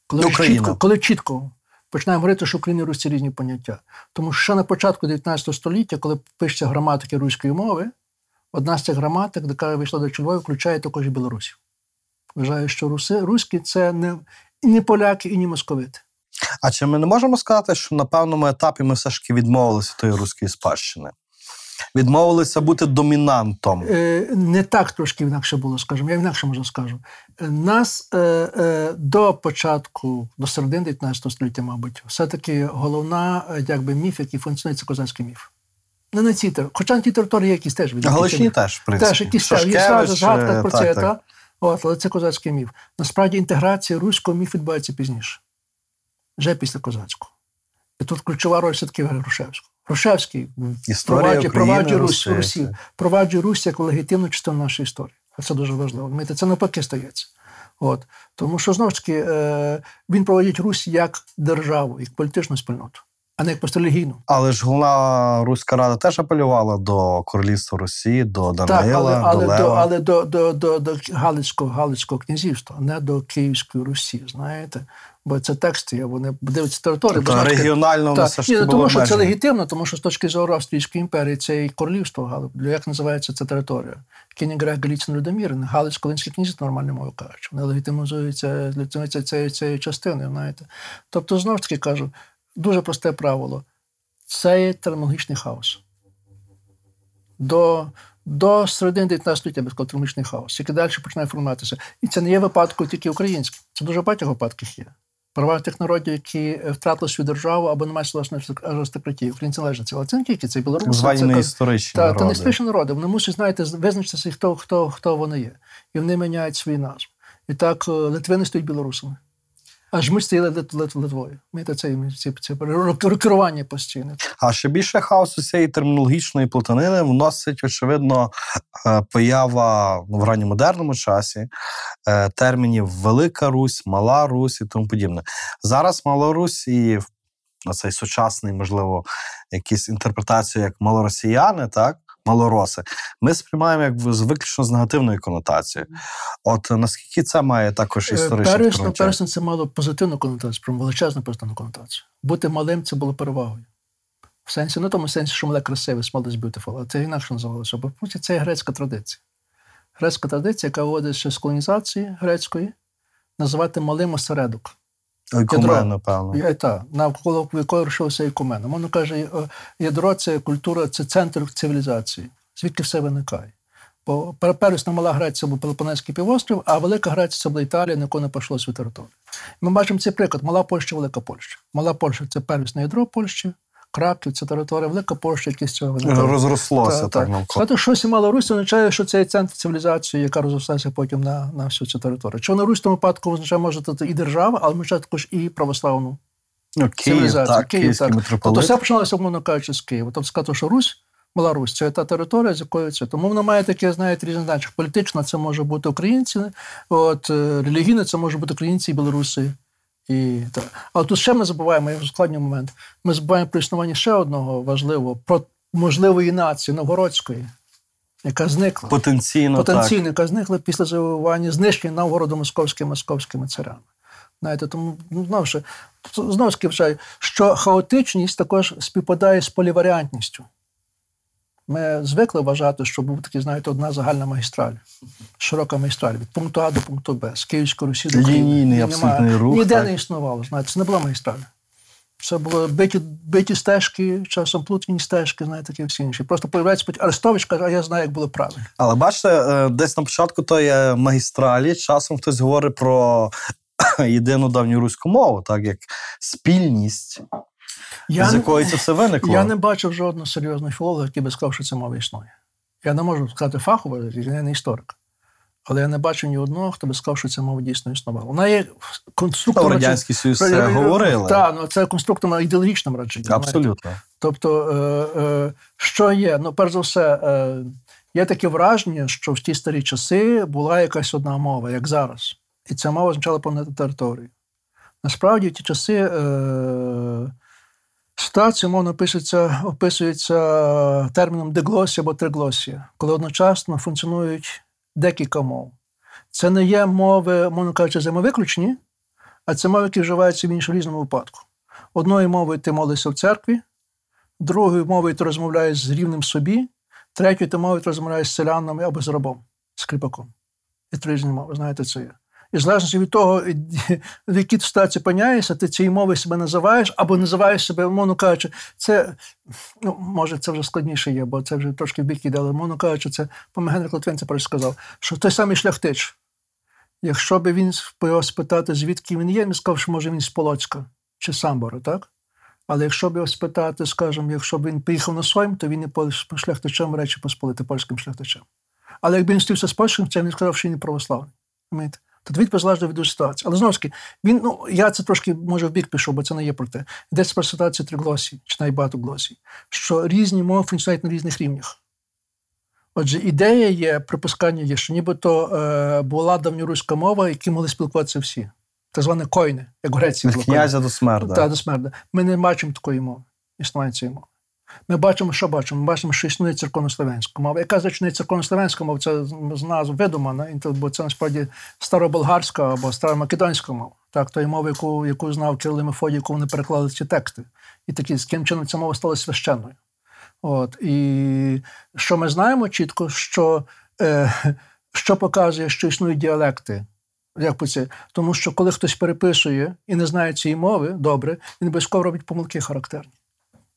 Коли чітко, коли чітко починаємо говорити, що Україна і Русь це різні поняття. Тому що ще на початку 19 століття, коли пишеться граматики руської мови, одна з цих граматик, яка вийшла до Чоловіка, включає також і білорусів. Вважаю, що руси, руські це не, і не поляки, і не московити. А чи ми не можемо сказати, що на певному етапі ми все ж таки відмовилися від тої руської спадщини? Відмовилися бути домінантом. Е, не так трошки інакше було, скажімо, я інакше можу скажу. Нас е, е, до початку, до середини 19 століття, мабуть, все-таки головна, якби міф, який функціонує, це козацький міф. Не на цій території. Хоча на тій території якісь теж від Галичині теж, в принципі. Теж якісь теж. Є зразу згадка про це, так. От, але це козацький міф. Насправді інтеграція руського міф відбувається пізніше, вже після козацького. І тут ключова роль все-таки Грушевського. Грушевський Історія проваджує, України, проваджує Русь, Русі, проваджує Русь як легітимну частину нашої історії. А Це дуже важливо. Розумієте, Це навпаки стається. От. Тому що знову ж таки е, він проводить Русь як державу, як політичну спільноту, а не як просто релігійну. Але ж головна руська рада теж апелювала до королівства Росії, до Так, але, але, до до, Лева. але до, до, до, до Галицького, Галицького князівства, а не до Київської Русі, знаєте? Бо це тексти, вони дивляться території. бо, Тобто регіонально Так, все ж ні, ну, було тому що це легітимно, тому що з точки зору Австрійської імперії це і королівство, як називається ця територія? Кінігрек Галіцин Людомір, Галицько-Волинське князівство, нормально мовою кажучи. Вони легітимізуються цією, цією, частиною, знаєте. Тобто, знову ж таки кажу, дуже просте правило. Це є термінологічний хаос. До, до середини 19 століття без термінологічний хаос, який далі починає формуватися. І це не є випадком тільки українським. Це дуже багатьох випадках є. Права тих народів, які втратили свою державу або не мають власної аристократії. Українці належать. Але це не тільки це білоруси. звані це, неісторичні та, та народи. не історичні народи. Вони мусять, знаєте, визначитися, хто, хто, хто вони є. І вони міняють свої назви. І так е, Литвини стають білорусами. Аж ми стояли Лит- Лит- Литвою. Ми це, це, це, це керування постійне. А ще більше хаосу цієї термінологічної плутанини вносить, очевидно, е, поява в ранньомодерному часі е, термінів Велика Русь, Мала Русь і тому подібне. Зараз Мала Русь і цей сучасний, можливо, якісь інтерпретацію як малоросіяни, так? Малороси, ми сприймаємо як з виключно з негативною конотацією. От наскільки це має також Первісно, сприйняття? первісно це мало позитивну конотацію, прям величезну позитивну конотацію. Бути малим це було перевагою. В сенсі, ну тому сенсі, що мале красиве, small is beautiful, а це інакше називалося. Бо це є грецька традиція. Грецька традиція, яка вводить ще з колонізації грецької, називати малим осередок. Ікумен, напевно. Так, та, навколо якого рушився ікумен. Воно каже, е, ядро це культура, це центр цивілізації. Звідки все виникає? Бо пер- первісна мала Греція був Пелопонезький півострів, а велика Греція це була Італія, на яку не пішло свою територію. Ми бачимо цей приклад: мала Польща, велика Польща. Мала Польща це первісне ядро Польщі, Краків, це територія, велика Польща, якісь цього. Розрослося Та- так та. навколо. Сказати, щось мала Русь, означає, що це є центр цивілізації, яка розрослася потім на, на всю цю територію. Що на Русь в тому випадку означає, може, тут і держава, але означає також і православну Ну, Київ, цивілізацію. так, київський так. Тобто все починалося, умовно кажучи, з Києва. Тобто сказати, що Русь, Мала Русь, це та територія, з якою це. Тому вона має таке, знаєте, різне значення. Політично це може бути українці, от, е, релігійно це може бути українці і білоруси. І, так. Але тут ще ми забуваємо, я складний момент. Ми забуваємо про існування ще одного важливого, про можливої нації новгородської, яка зникла. Потенційно, Потенційно, яка зникла після завоювання, знищення Новгороду московськими московськими царями. Знаєте, тому ну, знову ж знову таки що хаотичність також співпадає з поліваріантністю. Ми звикли вважати, що був такий, знаєте, одна загальна магістраль, широка магістраль від пункту А до пункту Б, з Київської Русі до Києва. Лінійний Ні, абсолютний рух, Ніде так. не існувало. Знаєте, це не була магістраль. Це були биті, биті стежки, часом плутані стежки, знаєте, такі всі інші. Просто появляється Арестович каже, а я знаю, як було правильно. Але бачите, е, десь на початку тої магістралі часом хтось говорить про [coughs] єдину давньоруську мову, так як спільність, з не- якої це все виникло. Я не бачив жодного серйозного філолога, який би сказав, що ця мова існує. Я не можу сказати фахово, я не історик. Але я не бачив ні одного, хто би сказав, що ця мова дійсно існувала. Вона є конструктором. Радянський Союз це говорили. Так, ну це конструктором ідеологічним радше. Абсолютно. Тобто, е, е, що є? Ну, перш за все, е, є таке враження, що в ті старі часи була якась одна мова, як зараз. І ця мова означала повнити територію. Насправді, в ті часи е, ситуація мовно описується, описується терміном диглосія або триглосія, коли одночасно функціонують декілька мов. Це не є мови, мовно кажучи, взаємовиключні, а це мови, які вживаються в іншому різному випадку. Одною мовою ти молишся в церкві, другою мовою ти розмовляєш з рівним собі, третьою ти мовою ти розмовляєш з селянами або з рабом, з кріпаком. І три різні мови, знаєте, це є. І в залежності від того, [laughs] в якій ти ситуації опиняєшся, ти цією мовою себе називаєш або називаєш себе, мовно кажучи, це, ну, може, це вже складніше є, бо це вже трошки в бік іде, але мовно кажучи, це Генрик Литвин це перш сказав, що той самий шляхтич, якщо би він його спитати, звідки він є, він сказав, що може він з Полоцька чи з Самбора, так? Але якщо б його спитати, скажімо, якщо б він поїхав на своїм, то він не шляхтичем речі посполити польським шляхтичем. Але якби він стрівся з польським, це він сказав, що він не православний. Тобто відповідь залежно від ситуації. Але знову ж таки, він, ну, я це трошки, може, в бік пішов, бо це не є про те. Йдеться про ситуацію триглосії, чи навіть багатоглосії, що різні мови функціонують на різних рівнях. Отже, ідея є, припускання є, що нібито е, була давньоруська мова, які могли спілкуватися всі. Так зване койни, як в Греції. Від князя до смерда. Так, до смерти. Ми не бачимо такої мови, існування цієї мови. Ми бачимо, що бачимо? Ми бачимо, що існує церковнослов'янська мова. Яка зачинає церковнослов'янська мова, це з назв видумана, бо це насправді староболгарська або старомакедонська мова. Так, тої мови, яку, яку знав Кирило Мефодій, яку вони переклали ці тексти. І такі, з ким чином ця мова стала священною. От. І що ми знаємо чітко, що, е, що показує, що існують діалекти. Як це? Тому що коли хтось переписує і не знає цієї мови, добре, він обов'язково робить помилки характерні.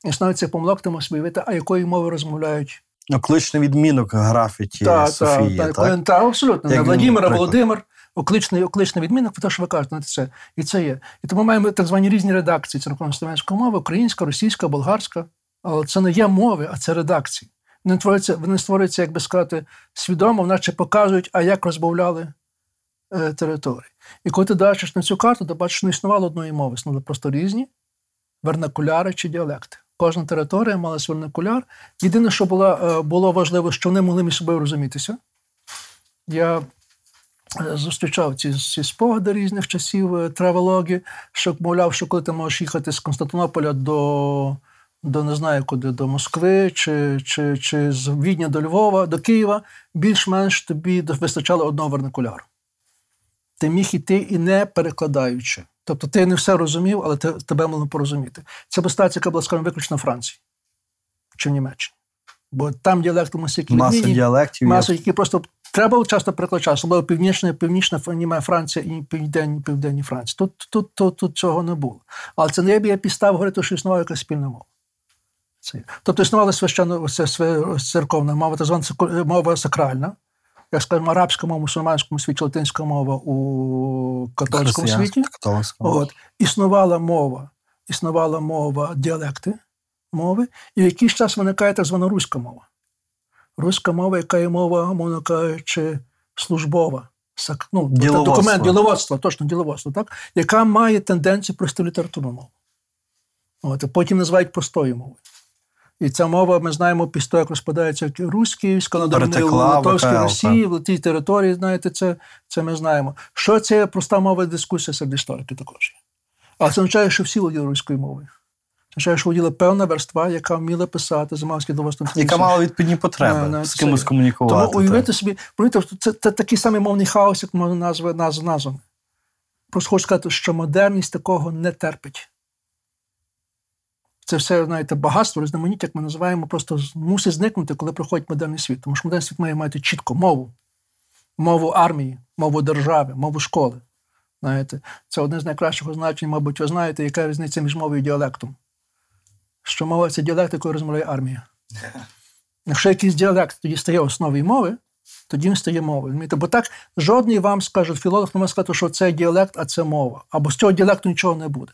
І становить цих помилок, ти можеш виявити, а якою мовою розмовляють. Окличний відмінок графіті та, Софії. Та, так? та, та, абсолютно. Як не він. Володимир, окличний, окличний відмінок, те, що ви кажете, знаєте, це. І це є. І тому маємо так звані різні редакції церковно-слов'янської мови, українська, російська, болгарська. Але це не є мови, а це редакції. Вони створюються, вони створюються, як би сказати, свідомо, наче показують, а як розмовляли е, території. І коли ти бачиш на цю карту, ти бачиш, що не існувало одної мови, існували просто різні вернакуляри чи діалекти. Кожна територія мала свій вернакуляр. Єдине, що було, е, було важливо, що вони могли між собою розумітися. Я е, зустрічав ці, ці спогади різних часів е, травології, що мовляв, що коли ти можеш їхати з Константинополя до, до не знаю куди, до Москви, чи, чи, чи з Відня до Львова, до Києва, більш-менш тобі вистачало одного вернакуляру. Ти міг іти і не перекладаючи. Тобто ти не все розумів, але те- тебе могли порозуміти. Це стація, яка була, скажімо, виключно в Франції чи в Німеччині. Бо там діалект настільки Маса діалектів. маса, які просто треба часто перекладати, особливо північна, північна Фра- Франція і південні, південні Франції. Тут, тут, тут, тут цього не було. Але це не є підстав говорити, що існувала якась спільна мова. Це. Тобто існувала ця церковна мова, так звана мова сакральна, як скажімо, арабська мова мусульманському світі, латинська мова у католицькому світі. От, існувала мова, існувала мова, діалекти мови, і в якийсь час виникає так звана руська мова. Руська мова, яка є мова, мовно кажучи, службова. сак- Ну, Діловодство. документ, діловодство, точно діловодство, так? яка має тенденцію просту літературну мову. От, потім називають простою мовою. І ця мова, ми знаємо, після того, як розпадається Русь Київська, вона домінує в Перетекла в Литовській Росії, в тій території, знаєте, це, це ми знаємо. Що це проста мова дискусія серед істориків також. Але це означає, що всі володіли руською мовою. Це означає, що володіла певна верства, яка вміла писати, займалася діловодством. Яка мала відповідні потреби, Да, да, з це- кимось комунікувати. Тому уявити собі, це, це такий самий мовний хаос, як можна назви наз, назвами. Просто хочу сказати, що модерність такого не терпить. Це все, знаєте, багатство, різноманіття, як ми називаємо, просто мусить зникнути, коли приходить модерний світ. Тому що модерний світ має мати чітко мову, мову армії, мову держави, мову школи. Знаєте, це одне з найкращих означень, мабуть, ви знаєте, яка різниця між мовою і діалектом. Що мова це діалект, якою розмовляє армія. [laughs] Якщо якийсь діалект тоді стає основою мови, Тоді він стає мовою. Бо так жодний вам скаже, філолог не може сказати, що це діалект, а це мова. Або з цього діалекту нічого не буде.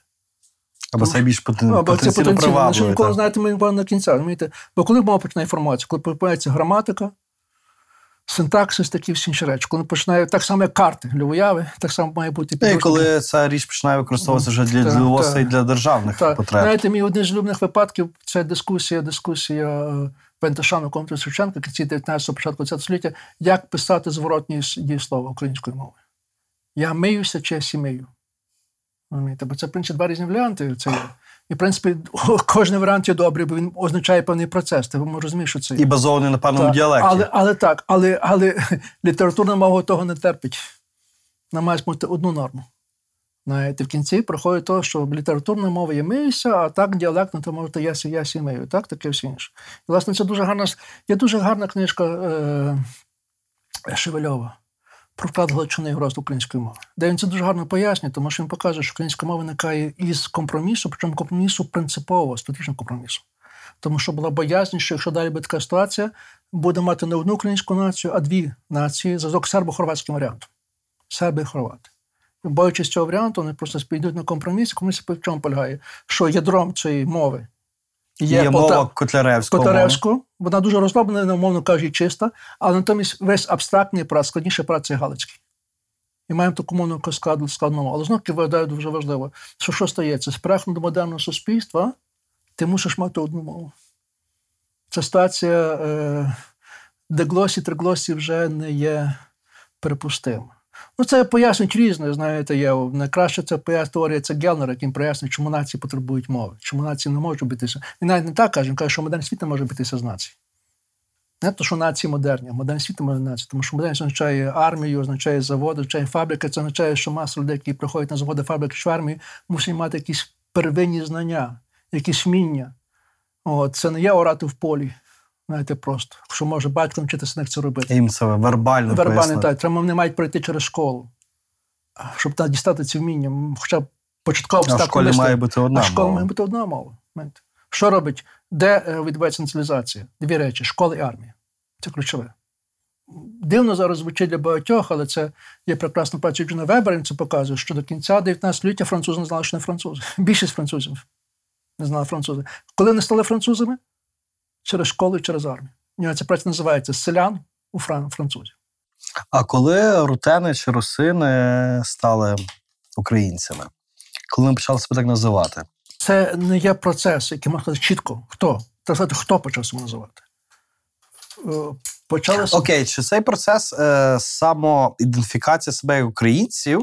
Або це більш потен... Ну, Або це потенційно потенційно. Ніколи знаєте, ми ніколи на кінця. Розумієте? Бо коли мова починає інформацію, коли починається граматика, синтаксис, такі всі інші речі, коли починає так само, як карти для уяви, так само має бути Ну, І коли ця річ починає використовуватися вже для і для державних Так, потреб. знаєте, мій один з улюблених випадків це дискусія, дискусія е, Пенташану конtra Шевченка, кінці 19-го, початку 20 століття, як писати зворотні дієслова українською мовою. Я миюся чи я сімею. Розумієте? Бо це, в принципі, два різні варіанти. Це є. І, в принципі, кожен варіант є добрий, бо він означає певний процес. Ти розумієш, що це є. І базований на певному діалекті. Але, але так, але, але [laughs] літературна мова того не терпить. Вона має бути одну норму. Знаєте, в кінці проходить того, що літературна мова є миюся, а так діалектно, то можете я сі, я сі мию. Так, таке все інше. І, власне, це дуже гарна, є дуже гарна книжка е, Шевельова про вклад Галичини української мови, де він це дуже гарно пояснює, тому що він показує, що українська мова виникає із компромісу, причому компромісу принципового, стратегічного компромісу. Тому що була боязнь, що якщо далі буде така ситуація, буде мати не одну українську націю, а дві нації, зв'язок сербо-хорватським варіантом. Серби і хорвати. Боючись цього варіанту, вони просто спійдуть на компроміс. Компроміс в чому полягає? Що ядром цієї мови Є, Полта- мова Котляревського. Котаревську, вона дуже розроблена, умовно кажучи, чиста, але натомість весь абстрактний прат, складніший прат це Галицький. І маємо таку мовну складну, мову. Але знову таки вважаю дуже важливо, що що стається? З до модерного суспільства ти мусиш мати одну мову. Це ситуація, е, де глосі, триглосі вже не є припустима. Ну, це пояснюють різне, знаєте, є. Найкраще це теорія це Гелнер, яким пояснює, чому нації потребують мови, чому нації не можуть битися. Він навіть не так каже, він каже, що модерний світ не може битися з націй. Не то, що нації модерні, а модерний світ може нації, тому що модерність означає армію, означає заводи, означає фабрики. Це означає, що маса людей, які приходять на заводи фабрики чи в армію, мусять мати якісь первинні знання, якісь вміння. Це не є орати в полі, знаєте, просто, що може батько навчитися як це робити. Їм це вербально Вербальний пояснити. так, треба вони мають пройти через школу, щоб та, дістати ці вміння. Хоча початково А в школі має бути одна А школа має бути одна мова. Що робить? Де е, відбувається націоналізація? Дві речі: школа і армія. Це ключове. Дивно зараз звучить для багатьох, але це є прекрасна праця Джона Вебера, він це показує, що до кінця 19 століття французи не знали, що не французи. [laughs] Більшість французів не знали французи. Коли вони стали французами? Через школу і через армію. У нього ця праця називається селян у фран- французів. А коли рутени чи русини стали українцями? Коли ми почали себе так називати? Це не є процес, який можна чітко. Хто? Треба сказати, хто почав себе називати. Почалося Окей, чи цей процес е, самоідентифікація себе як українців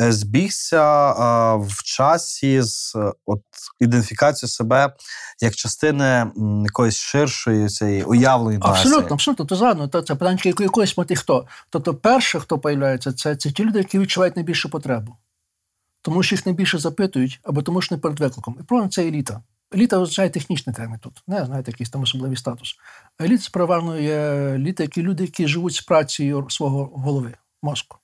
е, збігся е, в часі з е, от, ідентифікацією себе як частини м, якоїсь ширшої цієї уявленої? Абсолютно, абсолютно. То згадно, то це питання яко- якоїсь мети хто. Тобто, перше, хто появляється, це, це ті люди, які відчувають найбільшу потребу. Тому що їх найбільше запитують, або тому що не перед викликом. І правильно, це еліта. Еліта означає технічний термін тут, не знаєте, якийсь там особливий статус. А еліта це переважно є еліта, які люди, які живуть з працею свого голови, мозку.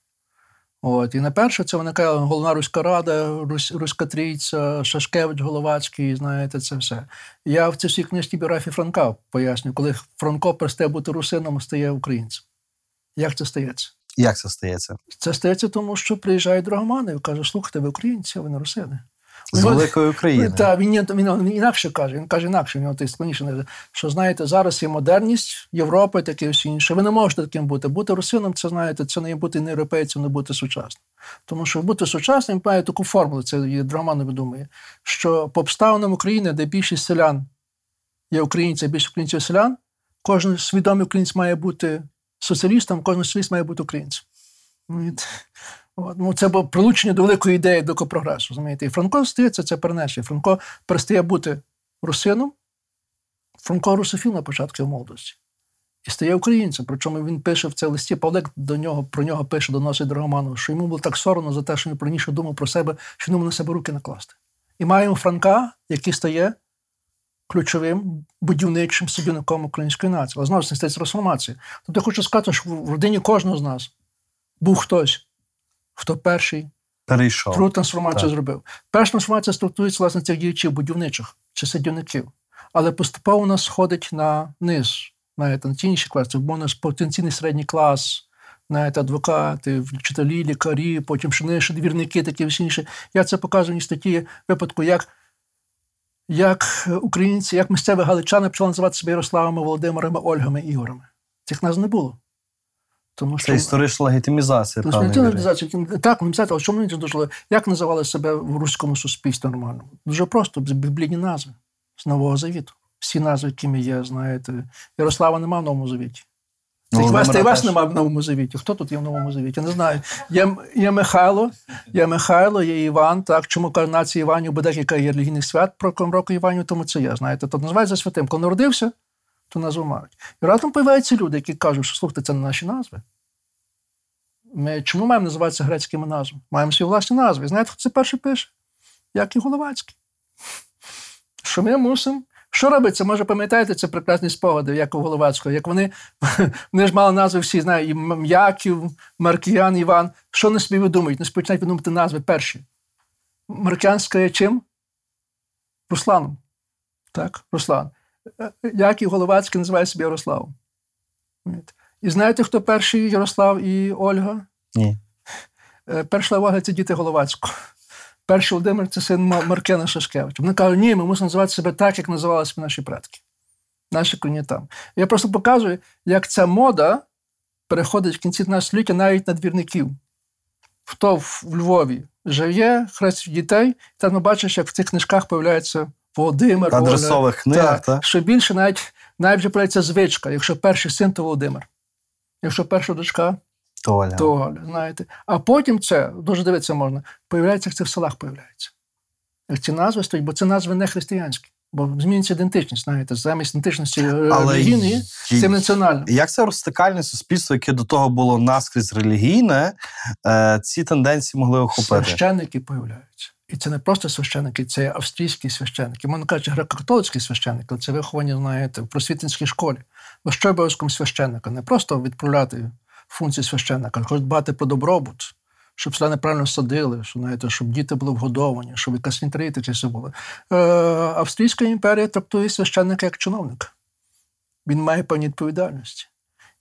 От, і найперше це виникає головна руська рада, Русь, Руська Трійця, Шашкевич, Головацький, знаєте, це все. Я в цій всій книжці біографії Франка пояснюю, коли Франко перестає бути русином, стає українцем. Як це стається? Як це стається? Це стається тому, що приїжджають драгомани і кажуть, слухайте, ви українці, а ви не русини. З Ну, великої України. Так, він, він, він інакше каже, він каже інакше, в нього той що знаєте, зараз є модерність Європи, таке всі інше. Ви не можете таким бути. Бути русином, це знаєте, це не бути не європейцем, не бути сучасним. Тому що бути сучасним має таку формулу, це є Драгоман видумує, що по обставинам України, де більшість селян є українці, більше українців селян, кожен свідомий українець має бути соціалістом, кожен соціаліст має бути українцем. Ну, це було прилучення до великої ідеї до прогресу. розумієте? І Франко стається це перенесення. Франко перестає бути русином, Франко русофіл на початку молодості. І стає українцем. Причому він пише в цій листі, Павлик до нього про нього пише, доносить Драгоманову, що йому було так соромно за те, що він раніше думав про себе, що не мог на себе руки накласти. І маємо Франка, який стає ключовим будівничим садівником української нації. Але знову ж таки стається трансформація. Тобто я хочу сказати, що в родині кожного з нас був хтось, хто перший Перейшов. Тру трансформацію Так. зробив. Перша трансформація структується власне цих діячів, будівничих чи садівників. Але поступово у нас сходить на низ знаєте, на ті інші класи, можна потенційний середній клас, знаєте, адвокати, вчителі, лікарі, потім ще двірники, такі всі інші. Я це показую в статті випадку, як як українці, як місцеві галичани почали називати себе Ярославами, Володимирами, Ольгами, Ігорами. Цих нас не було. Тому що Це історична легітимізація. легітимізація. Так, легітимізація, але чому не дуже як називали себе в руському суспільстві нормально? Дуже просто, біблійні назви з Нового Завіту. Всі назви, якими є, знаєте. Ярослава нема в Новому Завіті. Цих вас та й вас немає в Новому Завіті. Хто тут є в Новому Завіті? Я не знаю. Є є Михайло, є Михайло, є Іван. Так, Чому карнація Іванів, бо декілька є релігійних свят про року Іванів, тому це я. Знаєте, то називається святим. Коли народився, то назву мають. І раптом появляються люди, які кажуть, що слухайте, це не наші назви. Ми чому маємо називатися грецькими назвами? Маємо свої власні назви. Знаєте, хто це перший пише? Як і Головацький. Що ми мусимо що робиться? Може, пам'ятаєте, це прекрасні спогади, як у Головацького, як вони [laughs] вони ж мали назви всі, знаю, і Яків, Маркіян, Іван. Що вони собі видумують? Не починають видумати назви перші. Маркіянська є чим? Русланом. Так, Руслан. [laughs] Яків Головацький називає себе Ярославом. І знаєте, хто перший Ярослав і Ольга? Ні. Е, перша Ольга це діти Головацького. Перший Володимир це син Маркена Шашкевича. Вони кажуть, ні, ми мусимо називати себе так, як називалися наші предки. Наші коні там. Я просто показую, як ця мода переходить в кінці 19 століття навіть на двірників. Хто в Львові живе, хрест дітей, там ну, бачиш, як в цих книжках з'являється Володимир. Адресових книг. Так, так. Що більше навіть навіть вже появляється звичка. Якщо перший син, то Володимир. Якщо перша дочка, Толя. Толя, знаєте. А потім це, дуже дивитися можна, появляється, як це в селах появляється. Як ці назви стоять, бо це назви не християнські. Бо зміниться ідентичність, знаєте, замість ідентичності релігійної з цим національним. Як це розтикальне суспільство, яке до того було наскрізь релігійне, е, ці тенденції могли охопити? Священники появляються. І це не просто священники, це австрійські священики. Можна кажучи, греко-католицькі священики, це виховані, знаєте, в просвітницькій школі. Бо що обов'язком священника? Не просто відправляти функції священника, хочуть дбати про добробут, щоб селяни правильно садили, щоб, знаєте, щоб діти були вгодовані, щоб якась інтеритиція була. Е, Австрійська імперія трактує священника як чиновника. Він має певні відповідальності.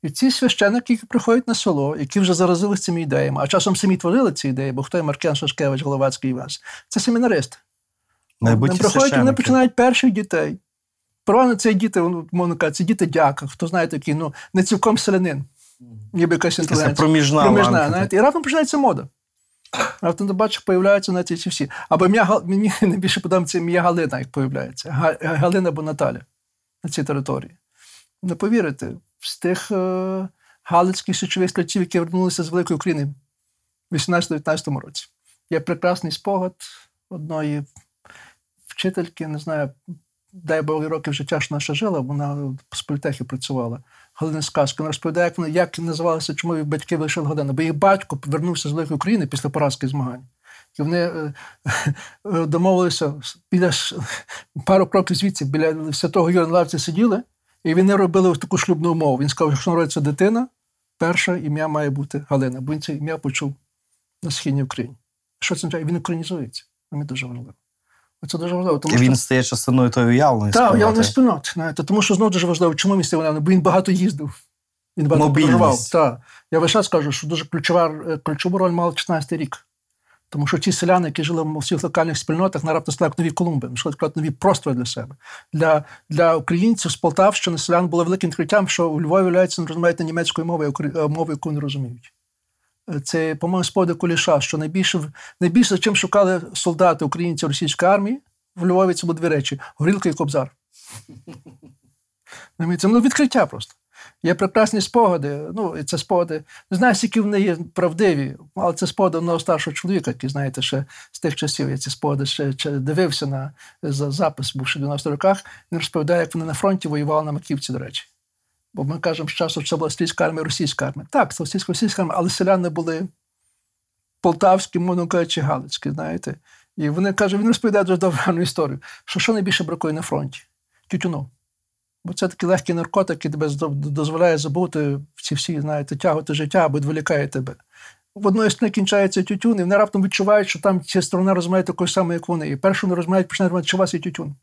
І ці священники, які приходять на село, які вже заразилися цими ідеями, а часом самі творили ці ідеї, бо хто є Маркен Шашкевич, Головацький Івас, це семінаристи. Вони приходять і вони починають перших дітей. Правильно, це діти, мовно кажучи, це діти дяка, хто знає такий, ну не цілком селянин ніби якась інтелігенція. Це проміжна. проміжна знаєте, І раптом починається мода. Раптом ти бачиш, появляються на ці всі. Або ім'я, мені [laughs] найбільше подобається ім'я Галина, як появляється. Галина або Наталя на цій території. Не повірите, з тих е, галицьких січових стрільців, які вернулися з Великої України в 18-19 році. Є прекрасний спогад одної вчительки, не знаю, дай Бог років життя що наша жила, вона з політехі працювала. Галина Сказка. Вона розповідає, як як називалися, чому їх батьки лишили Галина. Бо їх батько повернувся з Великої України після поразки змагань. І вони е, е, домовилися біля пару кроків звідси, біля святого Юра на лавці сиділи, і вони робили таку шлюбну умову. Він сказав, якщо народиться дитина, перше ім'я має бути Галина, бо він це ім'я почув на східній Україні. Що це означає? Він українізується. Мені дуже важливо. Це дуже важливо. Тому І він що... стає частиною тої уявленої Так, уявленої спільноти. Знаєте. Тому що знову дуже важливо, чому місце уявлення? Бо він багато їздив. Він багато подорожував. Так. Я весь час кажу, що дуже ключова, е, ключову роль мав 16 рік. Тому що ті селяни, які жили в всіх локальних спільнотах, на раптом стали як нові Колумби, йшли відкривати нові простори для себе. Для для українців з Полтавщини селян було великим відкриттям, що у Львові являється не розмовляють на німецької мови, е, мови, яку не розуміють. Е, це, по-моєму, споди Куліша, що найбільше найбільше чим шукали солдати українці російської армії, в Львові це були дві речі: горілка і кобзар. [laughs] Це ну, відкриття просто. Є прекрасні спогади. Ну, і це спогади. Не знаю, скільки вони є правдиві, але це спогади одного старшого чоловіка, який, знаєте, ще з тих часів я ці спогади ще, ще дивився на за запис, бувши в 90 роках. Він розповідає, як вони на фронті воювали на Маківці, до речі. Бо ми кажемо, що часу це була австрійська армія, російська армія. Так, це австрійська російська армія, але селяни були полтавські, мовно кажучи, галицькі, знаєте. І вони кажуть, він розповідає дуже добру історію, що що найбільше бракує на фронті? Тютюну. Бо це такий легкий наркотик, який тебе дозволяє забути ці всі, знаєте, тягати життя або відволікає тебе. В одної сторони кінчається тютюн, і вони раптом відчувають, що там ця сторона розмовляє такою самою, як вони. І першу вони розмовляють, починають розмовляти, що у вас є тютюн.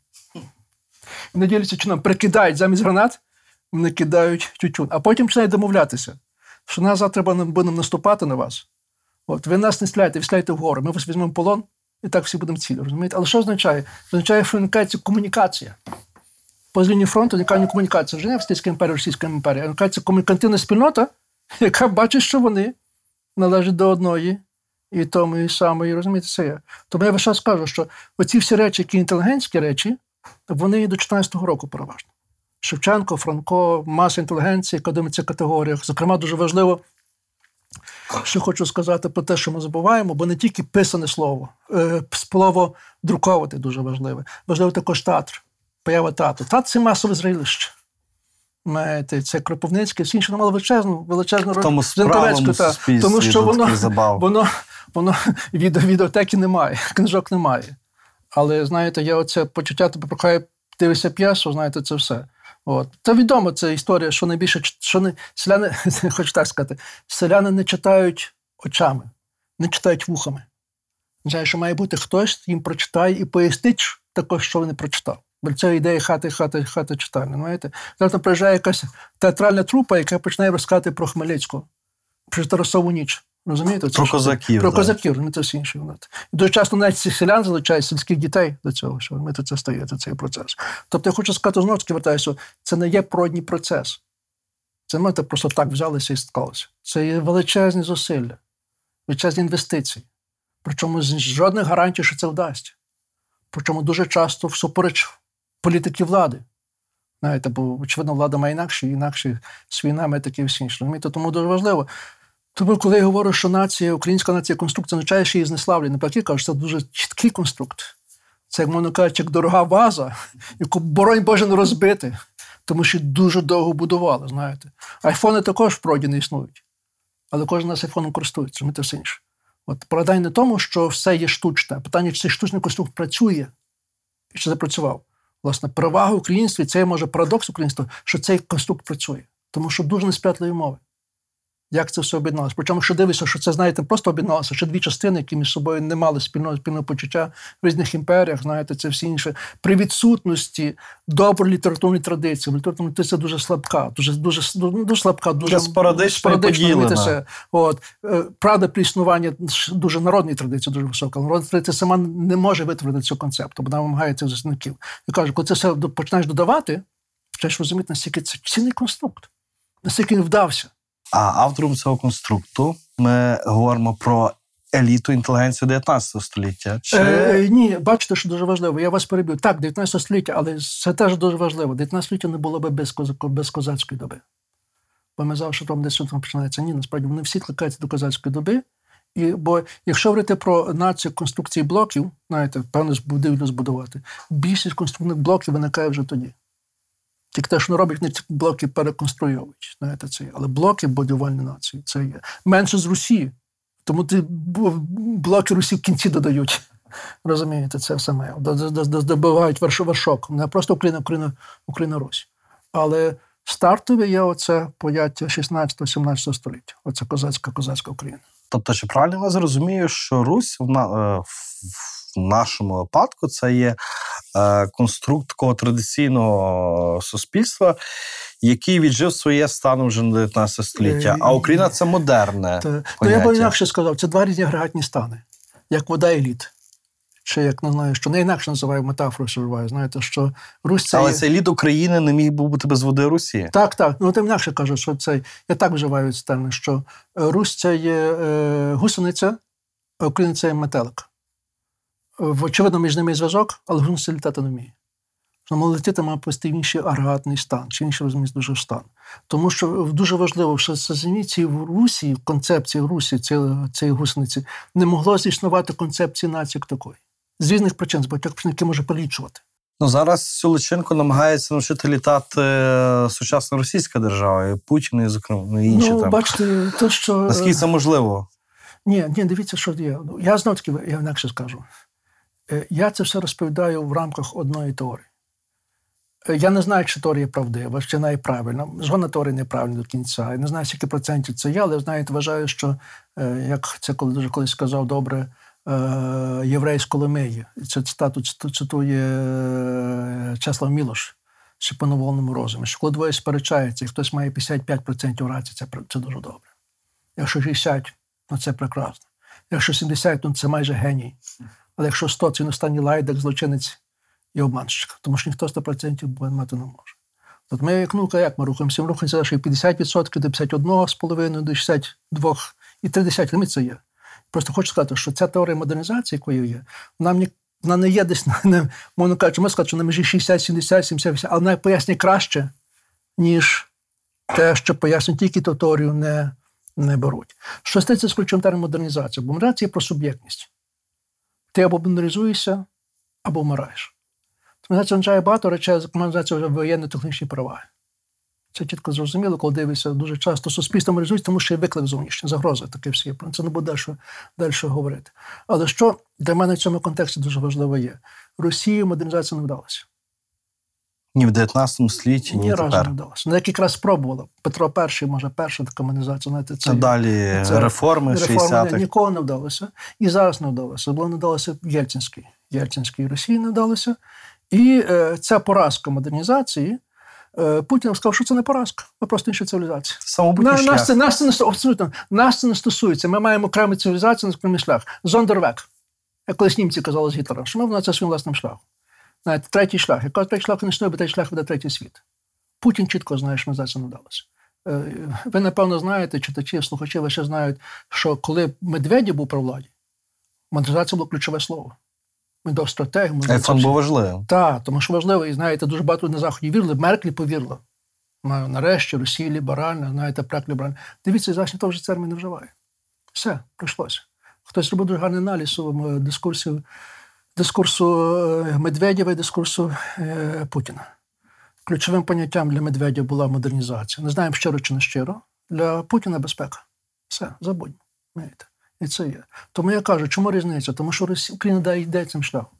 Не діляться чином, прикидають замість гранат, вони кидають тютюн, а потім починають домовлятися, що нас завтра будемо наступати на вас. От, ви нас не стріляйте, ви стріляйте вгору, ми вас візьмемо полон, і так всі будемо цілі. Розумієте? Але що означає? Означає, що виникається комунікація. По лінії фронту виникає комунікація. Вже не Австрійська імперія, Російська імперія. Виникається комунікативна спільнота, [laughs] яка бачить, що вони належать до одної і тому і самої, розумієте, це є. Тому я весь час кажу, що оці всі речі, які інтелігентські речі, вони і до 14-го року переважно. Шевченко, Франко, маса інтелігенції, яка думає в категоріях. Зокрема, дуже важливо, що хочу сказати про те, що ми забуваємо, бо не тільки писане слово, е, слово друковати дуже важливе. Важливо також театр, поява театру. Театр це масове зрелище. Знаєте, це Кропивницький, всі інші мали величезну, величезну В тому тому що воно, воно, воно [laughs] від, відеотеки немає, [laughs] книжок немає. Але знаєте, я оце почуття тебе прохає дивишся п'єсу, знаєте, це все. От. Це відомо, це історія, що найбільше що не селяни, [laughs] хочу так сказати, селяни не читають очами, не читають вухами. Означає, що має бути хтось їм прочитає і пояснить також, що він не прочитав. Це ідея хати, хати, хати читальня. Знаєте? Зараз там приїжджає якась театральна трупа, яка починає розказати про Хмельницького, про Тарасову ніч. Розумієте? Це Про козаків, Про да. козаків, не це все інше. дуже часто навіть цих селян залучають сільських дітей до цього, що ми це стає, цей процес. Тобто я хочу сказати, знову таки вертаюся, це не є природній процес. Це ми так просто так взялися і склалося. Це є величезні зусилля, величезні інвестиції. Причому з жодних гарантій, що це вдасться. Причому дуже часто всупереч політики влади. Знаєте, бо, очевидно, влада має інакші, інакші свої нами, такі і всі інші. Розумієте? Тому дуже важливо. Тому, коли я говорю, що нація, українська нація конструкт, це означає, що її знеславлює. Навпаки, кажуть, це дуже чіткий конструкт. Це, як можна кажучи, як дорога ваза, яку, боронь Боже, не розбити, тому що дуже довго будували, знаєте. Айфони також в проді не існують. Але кожен нас айфоном користується, ми це все інше. От парадайн не тому, що все є штучне. Питання, чи цей штучний конструкт працює і чи запрацював. Власне, перевага українства, і це може парадокс українства, що цей конструкт працює. Тому що дуже несприятливі мови. Як це все об'єдналося? Причому, що дивишся, що це, знаєте, просто об'єдналося, що дві частини, які між собою не мали спільного спільного почуття в різних імперіях, знаєте, це всі інше. При відсутності доброї літературної традиції, літературна традиція дуже слабка, дуже дуже, дуже, дуже слабка, дуже спорадично От е, правда про існування дуже народної традиції, дуже висока. Народна традиція сама не може витворити цього концепту, бо вона вимагає цих засновників. І кажу, коли це все починаєш додавати, починаєш розуміти, наскільки це цінний конструкт, наскільки він вдався. А автором цього конструкту ми говоримо про еліту інтелігенцію 19 століття. Чи Е, ні, бачите, що дуже важливо. Я вас перебив. Так, 19 століття, але це теж дуже важливо. 19 століття не було би без, козако, без козацької доби. Бо ми завжди там десь там починається. Ні, насправді вони всі кликаються до козацької доби. І, бо якщо говорити про націю конструкції блоків, знаєте, певно, будівлю збудувати, більшість конструктивних блоків виникає вже тоді. Тільки те, що не роблять, ці блоки переконструйовують. Знаєте, це є. Але блоки будівельні нації це є. Менше з Русі. Тому ти блоки Русі в кінці додають. [laughs] Розумієте, це саме. Добивають вершок. Не просто Україна, Україна, Україна, Русь. Але стартове є оце поняття 16-17 століття. Оце козацька, козацька Україна. тобто, чи правильно я вас розумію, що Русь в, на, е, в нашому випадку це є конструкт такого традиційного суспільства, який віджив своє станом вже на 19 століття. А Україна це модерне. Ну, я поняття. б інакше сказав, це два різні агрегатні стани, як вода і лід. Чи як не знаю, що не інакше називаю метафору, що вживаю. Знаєте, що Русь це. Але є- цей лід України не міг би бути без води Русі. Так, так. Ну тим інакше кажу, що це я так вживаю ці терміни, що е, Русь це є е, гусениця, а Україна це є метелик. Е, Очевидно, між ними зв'язок, але гусениця літати не вміє. Тому летіти має просто інший агрегатний стан, чи інший розуміє дуже стан. Тому що дуже важливо, що сазаніці в Русі, в концепції в Русі цієї, гусениці, не могло зіснувати концепції нації як такої. З різних причин, з багатьох причин, які може полічувати. Ну зараз цю личинку намагається навчити літати е, сучасна російська держава, і Путін, і зокрема ну, і інші ну, там. бачите, то, що. е, Наскільки це можливо? Ні, ні, дивіться, що є. Ну, Я знов таки, я інакше скажу. Е, Я це все розповідаю в рамках одної теорії. Е, Я не знаю, чи теорія правдива, чи вона є правильна. Жодна теорія не правильна до кінця. Я не знаю, скільки процентів це є, але знаєте, вважаю, що е, як це дуже колись сказав добре єврей з Коломиї, це цитату цитує Чеслав Мілош, чи по розумі. Що коли двоє сперечаються, і хтось має 55% рації, це, це дуже добре. Якщо 60, ну це прекрасно. Якщо 70, ну це майже геній. Але якщо 100, це він останній лайдак, злочинець і обманщик, тому що ніхто 100% мати не може. От ми, як наука, як ми рухаємося? Ми рухаємося, що 50% до 51,5, до 62 і 30 ми це є. Просто хочу сказати, що ця теорія модернізації, якою є, вона мені вона не є десь не, можна кажучи, ми сказати, що на межі 60, 70, 70, 80, але вона пояснює краще, ніж те, що пояснює тільки ту теорію не, не беруть. Що стається з ключовим терміном модернізація? Бо модернізація про суб'єктність. Ти або модернізуєшся, або вмираєш. Модернізація означає багато речей, модернізація вже воєнно-технічні права. Це чітко зрозуміло, коли дивишся, дуже часто суспільство моралізується, тому що є виклик зовнішній, загроза таке всі. Про це не буде далі, далі говорити. Але що для мене в цьому контексті дуже важливо є? Росії модернізація не вдалася. Ні в 19 столітті, ні, ні разу тепер. не вдалося. Ну, якраз спробувала. Петро І, може, перша така модернізація. Знаєте, це далі це реформи реформи 60-х. нікого не вдалося. І зараз не вдалося. Було не вдалося Єльцинській. Єльцинській Росії не вдалося. І е, ця поразка модернізації. е, Путін сказав, що це не поразка, ми просто інша цивілізація. На, нас, це, нас, це не, абсолютно, нас це не стосується. Ми маємо окрему цивілізацію, на окремий шлях. Зондервек. Як колись німці казали з Гітлера, що ми в це своїм власним шляхом. Знаєте, третій шлях. Якщо третій шлях не існує, бо третій шлях веде третій світ. Путін чітко знає, що ми за це не вдалося. Е, Ви, напевно, знаєте, читачі, слухачі лише знають, що коли Медведєв був при владі, модернізація було ключове слово. Ми до стратегії. Айфон був важливим. Так, тому що важливо, і знаєте, дуже багато на Заході вірили, Мерклі повірила. Нарешті Росія ліберальна, знаєте, прак ліберальна. Дивіться, зараз вже цей термін не вживає. Все, прийшлося. Хтось робив дуже гарний аналіз у своєму дискурсі, дискурсу е, Медведєва і дискурсу е, Путіна. Ключовим поняттям для Медведєва була модернізація. Не знаємо, щиро чи не щиро. Для Путіна безпека. Все. Знаєте. І це є. Тому я кажу, чому різниця? Тому що Росія, Україна йде цим шляхом.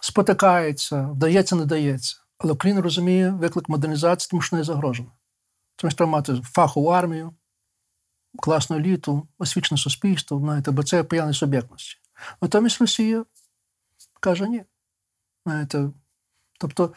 Спотикається, вдається, не дається. Але Україна розуміє виклик модернізації, тому що не загрожена. Тому що треба мати фахову армію, класну еліту, освічене суспільство, знаєте, бо це п'яні суб'єктності. Натомість Росія каже ні. Знаєте, тобто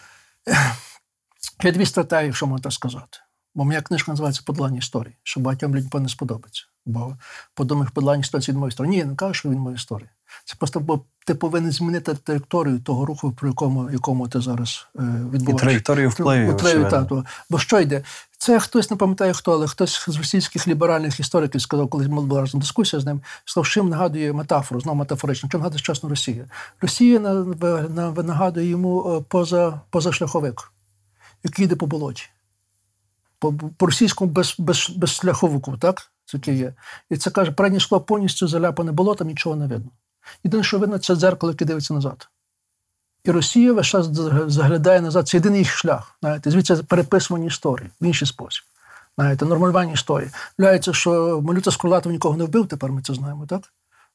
[clears throat] я дві стратегії, якщо можна так сказати. Бо моя книжка називається Подолання історії, що багатьом людям не сподобається. Бо подумав, подолання історії від моєї історії. Ні, я не кажу, що він моя історія. Це просто бо ти повинен змінити траєкторію того руху, про якому, якому ти зараз е, І відбуваєш. траєкторію впливів. Впливів, так. Бо що йде? Це хтось не пам'ятає хто, але хтось з російських ліберальних істориків сказав, коли була разом дискусія з ним, що їм нагадує метафору, знову метафорично, що нагадує сучасну Росію. Росія на, на, на, нагадує йому е, поза, позашляховик, який йде по болоті. По, по російському без, без, без шляховику, так? Це є. І це каже, переднє скло повністю заляпане болотом, нічого не видно. Єдине, що видно, це дзеркало, яке дивиться назад. І Росія весь час заглядає назад. Це єдиний їх шлях. Знаєте, звідси переписування історії в інший спосіб. Знаєте, нормалювання історії. Вляється, що Малюта Скурлатов нікого не вбив, тепер ми це знаємо, так?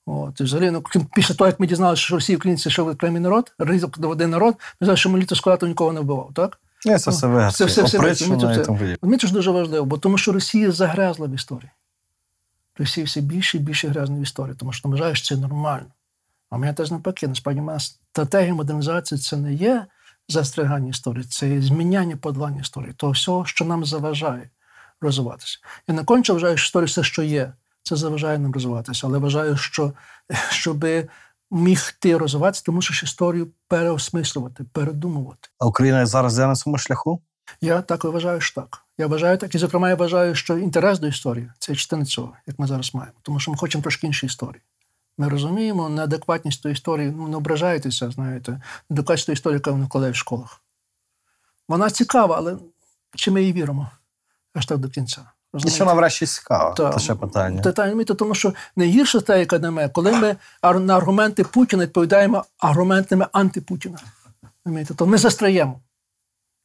От, і взагалі, ну, після того, як ми дізналися, що Росія українці ще окремий народ, ризик до один народ, ми знаємо, що Малюта Скурлатов нікого не вбивав, так? Це все вигадки. Це все- подібне. Мені це ж дуже важливо, бо тому що Росія загрязла в історії. Росія все більше і більше грязна в історії, тому що вважає, що це нормально. А мене теж навпаки, насправді стратегія модернізації це не є застрягання історії, це є зміняння подолання історії, того всього, що нам заважає розвиватися. Я не конче вважаю, що історія все, що є, це заважає нам розвиватися, але вважаю, що [laughs] щоб міг ти розвиватися, ти мусиш історію переосмислювати, передумувати. А Україна зараз йде на цьому шляху? Я так вважаю, що так. Я вважаю так, і зокрема, я вважаю, що інтерес до історії це частина цього, як ми зараз маємо, тому що ми хочемо трошки інші історії. Ми розуміємо неадекватність тої історії, ну не ображайтеся, знаєте, неадекватність тої історії, яка вона вкладає в школах. Вона цікава, але чи ми їй віримо? Аж так до кінця. І що нам врешті цікаво? Та, Це ще питання. Та, та, розумієте, тому що найгірше те, яке на мене, коли ми на аргументи Путіна відповідаємо аргументами антипутіна. Розумієте, то ми застряємо.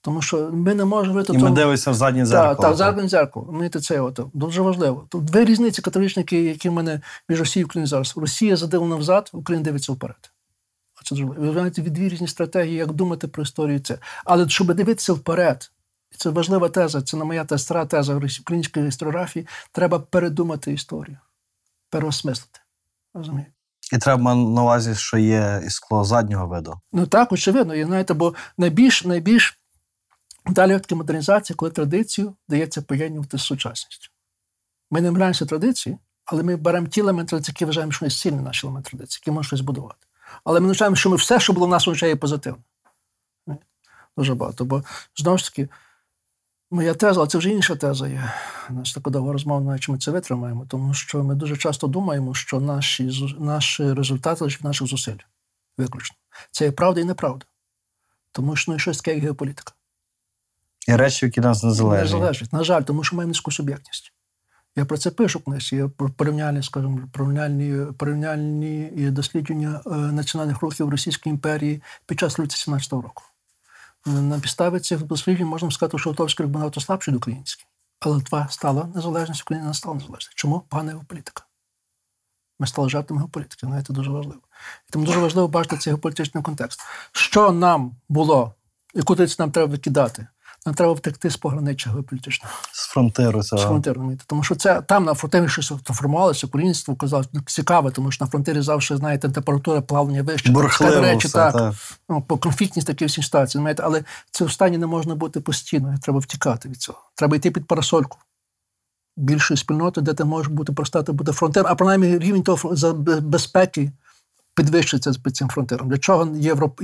Тому що ми не можемо говорити. І ми дивимося в заднє так, зеркало. так, заднє дзеркало. Розумієте, це от, дуже важливо. Тут дві різниці категоричні, які, в мене між Росією і Україною зараз. Росія задивлена взад, Україна дивиться вперед. Оце дуже важливо. Ви знаєте, дві різні стратегії, як думати про історію. Це. Але щоб дивитися вперед, і це важлива теза, це не моя та стара теза української історіографії, треба передумати історію, переосмислити. Розумієте? І треба на увазі, що є і скло заднього виду. Ну так, очевидно, і знаєте, бо найбільш, найбільш Далі таки модернізація, коли традицію дається поєднувати з сучасністю. Ми не мираємося традиції, але ми беремо ті елементи традиції, які вважаємо, що вони сильні наші елементи традиції, які можуть щось будувати. Але ми вважаємо, що ми все, що було в нас, вже є позитивне. Дуже багато. Бо знову ж таки, моя теза, але це вже інша теза є. У нас така довга розмова, навіть чи ми це витримаємо, тому що ми дуже часто думаємо, що наші, наші результати лише від наших зусиль. Виключно. Це є правда і неправда. Тому що ну, щось таке як геополітика. І речі, які нас не Не залежать. На жаль, тому що маємо низьку суб'єктність. Я про це пишу в книжці. Є порівняльні, скажімо, порівняльні, порівняльні дослідження е, національних рухів Російської імперії під час революції 17 року. Е, На підставі цих досліджень можна сказати, що Литовський рух набагато слабший від український. Але Литва стала незалежність, Україна не стала незалежністю. Чому? Погана геополітика. Ми стали жертвами геополітики. Знаєте, дуже важливо. І тому дуже важливо бачити цей геополітичний контекст. Що нам було, яку традицію нам треба викидати? Нам треба втекти з пограниччя геополітичного З фронтиру з фронтирними. Тому що це там на фронтирі щось формувалося, українство казалось ну, цікаве, тому що на фронтирі завжди, знаєте, температура плавлення вище. Бурхливо речі, все, так, так. Ну, по конфліктність такі всі ситуації. Знаєте, але це в стані не можна бути постійно, треба втікати від цього. Треба йти під парасольку більшої спільноти, де ти можеш бути простати бути фронтир, а принаймні рівень того безпеки підвищиться під цим фронтиром. Для чого Європ...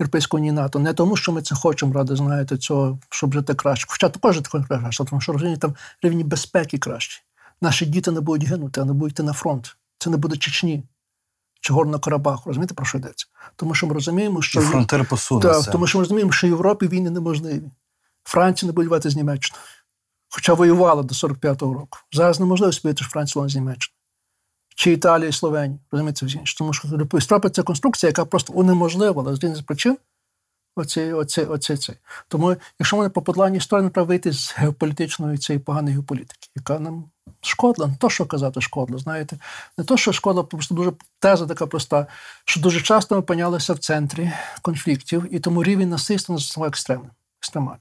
Європейська Унія НАТО? Не тому, що ми це хочемо ради, знаєте, цього, щоб жити краще. Хоча також жити краще, тому що розумієте, там рівні безпеки кращі. Наші діти не будуть гинути, а не будуть йти на фронт. Це не буде Чечні чи Горно Карабаху. Розумієте, про що йдеться? Тому що ми розуміємо, що І фронтир посунеться. так, тому що ми розуміємо, що в Європі війни неможливі. Франція не буде воювати з Німеччиною. Хоча воювала до 45-го року. Зараз неможливо спити, що Франція з Німеччиною. Чи Італія і Словенія. Розумієте. Тому що це конструкція, яка просто унеможливила з з причин оце, оце, оце, це. Тому, якщо вони по подоланні історії, треба вийти з геополітичної цієї поганої геополітики, яка нам шкодила, не то, що казати шкодила, знаєте, не то, що шкодила, просто дуже теза така проста, що дуже часто ми опинялися в центрі конфліктів, і тому рівень насильства став екстремним. екстремальним.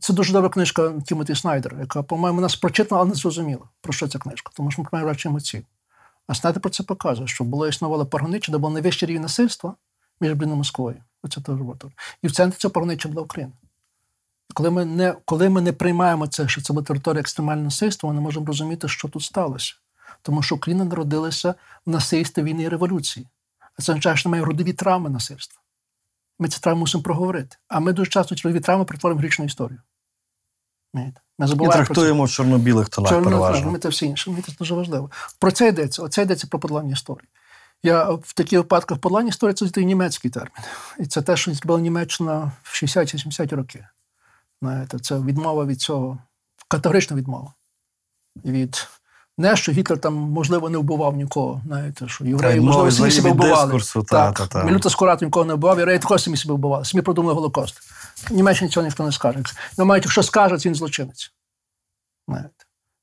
Це дуже добра книжка Тімоті Снайдера, яка, по-моєму, нас прочитала, але не зрозуміла, про що ця книжка, тому що ми маємо речі емоцій. А Снайдер про це показує, що було існувало пограниччя, де був найвищий рівень насильства між Бліном і Москвою. Оце теж було. І в центрі цього пограниччя була Україна. Коли ми не, коли ми не приймаємо це, що це була територія екстремального насильства, ми не можемо розуміти, що тут сталося. Тому що Україна народилася в насильстві війни і революції. А це означає, що немає родові травми насильства. Ми ці травми мусимо проговорити. А ми дуже часто ці родові травми перетворюємо в грічну історію. Знаєте? Ми І трактуємо в чорно-білих тонах Чорно переважно. ми це все інше. Мені це дуже важливо. Про це йдеться. Оце йдеться про подолання історії. Я в таких випадках подолання історії це німецький термін. І це те, що зробила Німеччина в 60-70 роки. Знаєте, це відмова від цього, категорична відмова. Від не, що Гітлер там, можливо, не вбивав нікого. Знаєте, що євреї, можливо, самі від себе вбивали. дискурсу, та, та, та. Скурат нікого не вбивав, євреї також самі себе вбивали, самі продумали Голокост. Німеччині цього ніхто не скаже. Ну, мають, якщо скаже, він злочинець. Знаєте,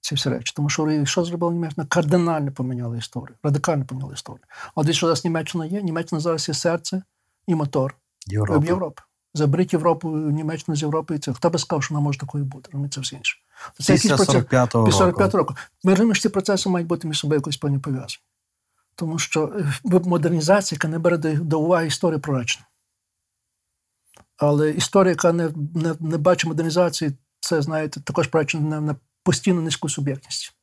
ці всі речі. Тому що що зробила Німеччина? Кардинально поміняла історію, радикально поміняла історію. А от що зараз Німеччина є? Німеччина зараз є серце і мотор. Європи. Заберіть Європу, Німеччину з Європи. Це хто би сказав, що вона може такою бути? Це все інше. Це Після якийсь процес- 45-го Після року. 45 року. Ми розуміємо, що ці процеси мають бути між собою якось певні пов'язані. Тому що е, модернізація, яка не бере до, уваги історію пророчну. Але історія, яка не, не, не бачить модернізації, це, знаєте, також пророчна на, на постійну низьку суб'єктність.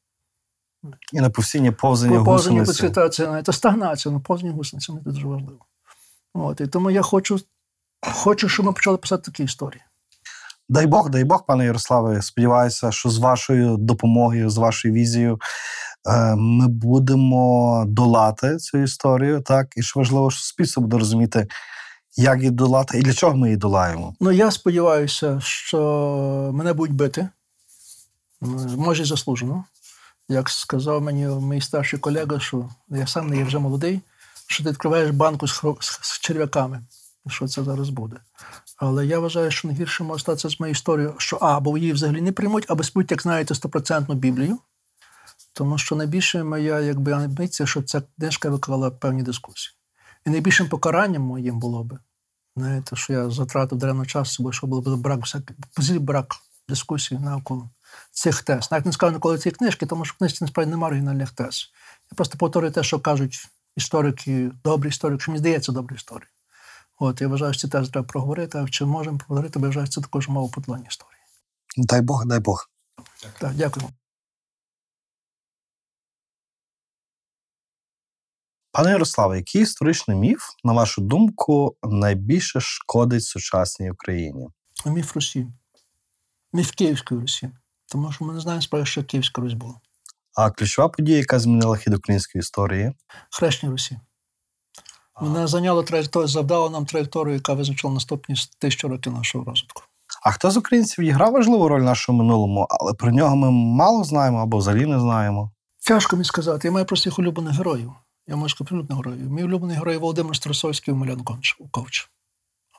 І на постійні повзання Повзання гусениці. це, це, стагнація, ну, повзання гусеницями це дуже важливо. От, і тому я хочу, хочу, щоб ми почали писати такі історії. Дай Бог, дай Бог, пане Ярославе. Сподіваюся, що з вашою допомогою, з вашою візією, е, ми будемо долати цю історію, так і що важливо, що суспільство буде розуміти, як її долати і для чого ми її долаємо. Ну, я сподіваюся, що мене будуть бити. Може, заслужено. Як сказав мені мій старший колега, що я сам не є вже молодий, що ти відкриваєш банку з, хро- з черв'яками. Що це зараз буде? Але я вважаю, що найгірше може статися з моєю історією, що А, або її взагалі не приймуть, або спуть, як знаєте, стопроцентну Біблію. Тому що найбільше моя якби амбіція, що ця книжка викликала певні дискусії. І найбільшим покаранням моїм було би, знаєте, що я затратив даремно час, бо що було б брак всяких брак дискусій навколо цих тез. Навіть не скажу навколо цієї книжки, тому що в книжці насправді немає оригінальних тез. Я просто повторюю те, що кажуть історики, добрі історики, що мені здається добрі історії. От, я вважаю, що це теж треба проговорити, а чи можемо проговорити, бо я вважаю, що це також мова подолання історії. Дай Бог, дай Бог. Так, дякую. Пане Ярославе, який історичний міф, на вашу думку, найбільше шкодить сучасній Україні? Міф Русі. Міф Київської Русі. Тому що ми не знаємо справді, що Київська Русь була. А ключова подія, яка змінила хід української історії, Хрещення Русі. Вона зайняла траєкторію, завдала нам траєкторію, яка визначила наступні тисячу років нашого розвитку. А хто з українців відіграв важливу роль в нашому минулому, але про нього ми мало знаємо або взагалі не знаємо. Тяжко мені сказати. Я маю простих улюблених героїв. Я можу улюблених героїв. Мій улюблений герой Володимир Старосольський і Омелян Ковч.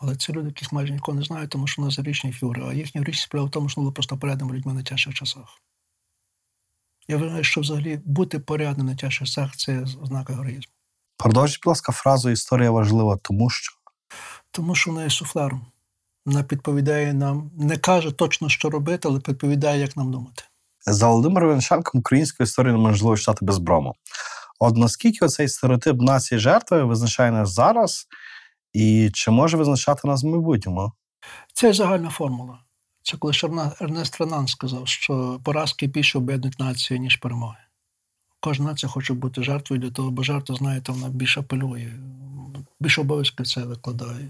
Але це люди, яких майже ніхто не знає, тому що у нас зарічні фігури. А їхня річ справа в тому, що вони були просто порядними людьми на тяжчих часах. Я вважаю, що взагалі бути порядним на тяжчих часах це ознака героїзму. Продовжіть, будь ласка, фразу Історія важлива, тому що Тому що вона є суфлером. Вона підповідає нам, не каже точно, що робити, але підповідає, як нам думати. за Володимиром Венченком українську історію неможливо читати без брому. От наскільки оцей стереотип нації жертви визначає нас зараз, і чи може визначати нас в майбутньому? Це загальна формула. Це коли Ернест Ренан сказав, що поразки більше об'єднують націю, ніж перемоги. Кожна нація хоче бути жертвою для того, бо жертва, знаєте, вона більше апелює, більше обов'язків це викладає.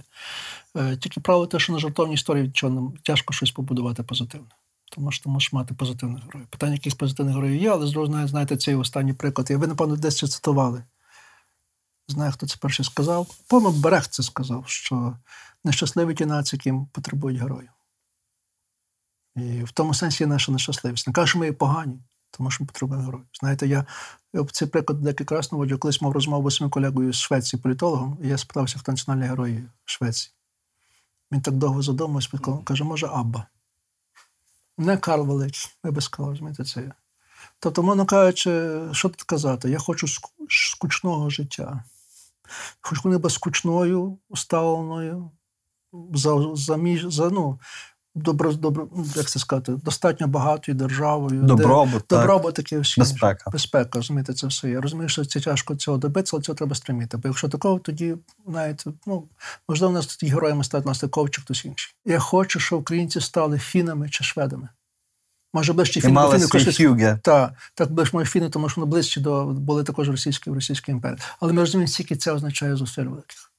Е, Тільки право те, що на жартовній історії від чого тяжко щось побудувати позитивне. Тому що ти можеш мати позитивних героїв. Питання, яких позитивних героїв є, але з знаєте, цей останній приклад. І ви, напевно, десь це цитували. Знаю, хто це перший сказав. По Берег це сказав, що нещасливі ті нації, яким потребують героїв. І в тому сенсі наша нещасливість. Не кажу, що ми є погані, тому що ми потребуємо героїв. Знаєте, я цей приклад декілька разів наводжу, колись мав розмову з своїм колегою з Швеції, політологом, і я спитався, хто національний герой Швеції. Він так довго задумався, каже, може, Абба. Не Карл Великий, я би сказав, розумієте, це. я. Тобто, мовно кажучи, що тут казати? Я хочу скучного життя. Хочу ніби скучною, уставленою, за, за, за ну, добро, добро, як це сказати, достатньо багатою державою. Добробут, так, Добробут таке всі. безпека. Безпека, розумієте, це все. Я розумію, що це тяжко цього добитися, але цього треба стриміти. Бо якщо такого, тоді, знаєте, ну, можливо, у нас тоді героями стати нас Ковч чи хтось інший. Я хочу, щоб українці стали фінами чи шведами. Може, ближче фіни, фіни так, так ближче мої фіни, тому що вони ближче до були також російської російської імперії. Але ми розуміємо, скільки це означає зусиль великих.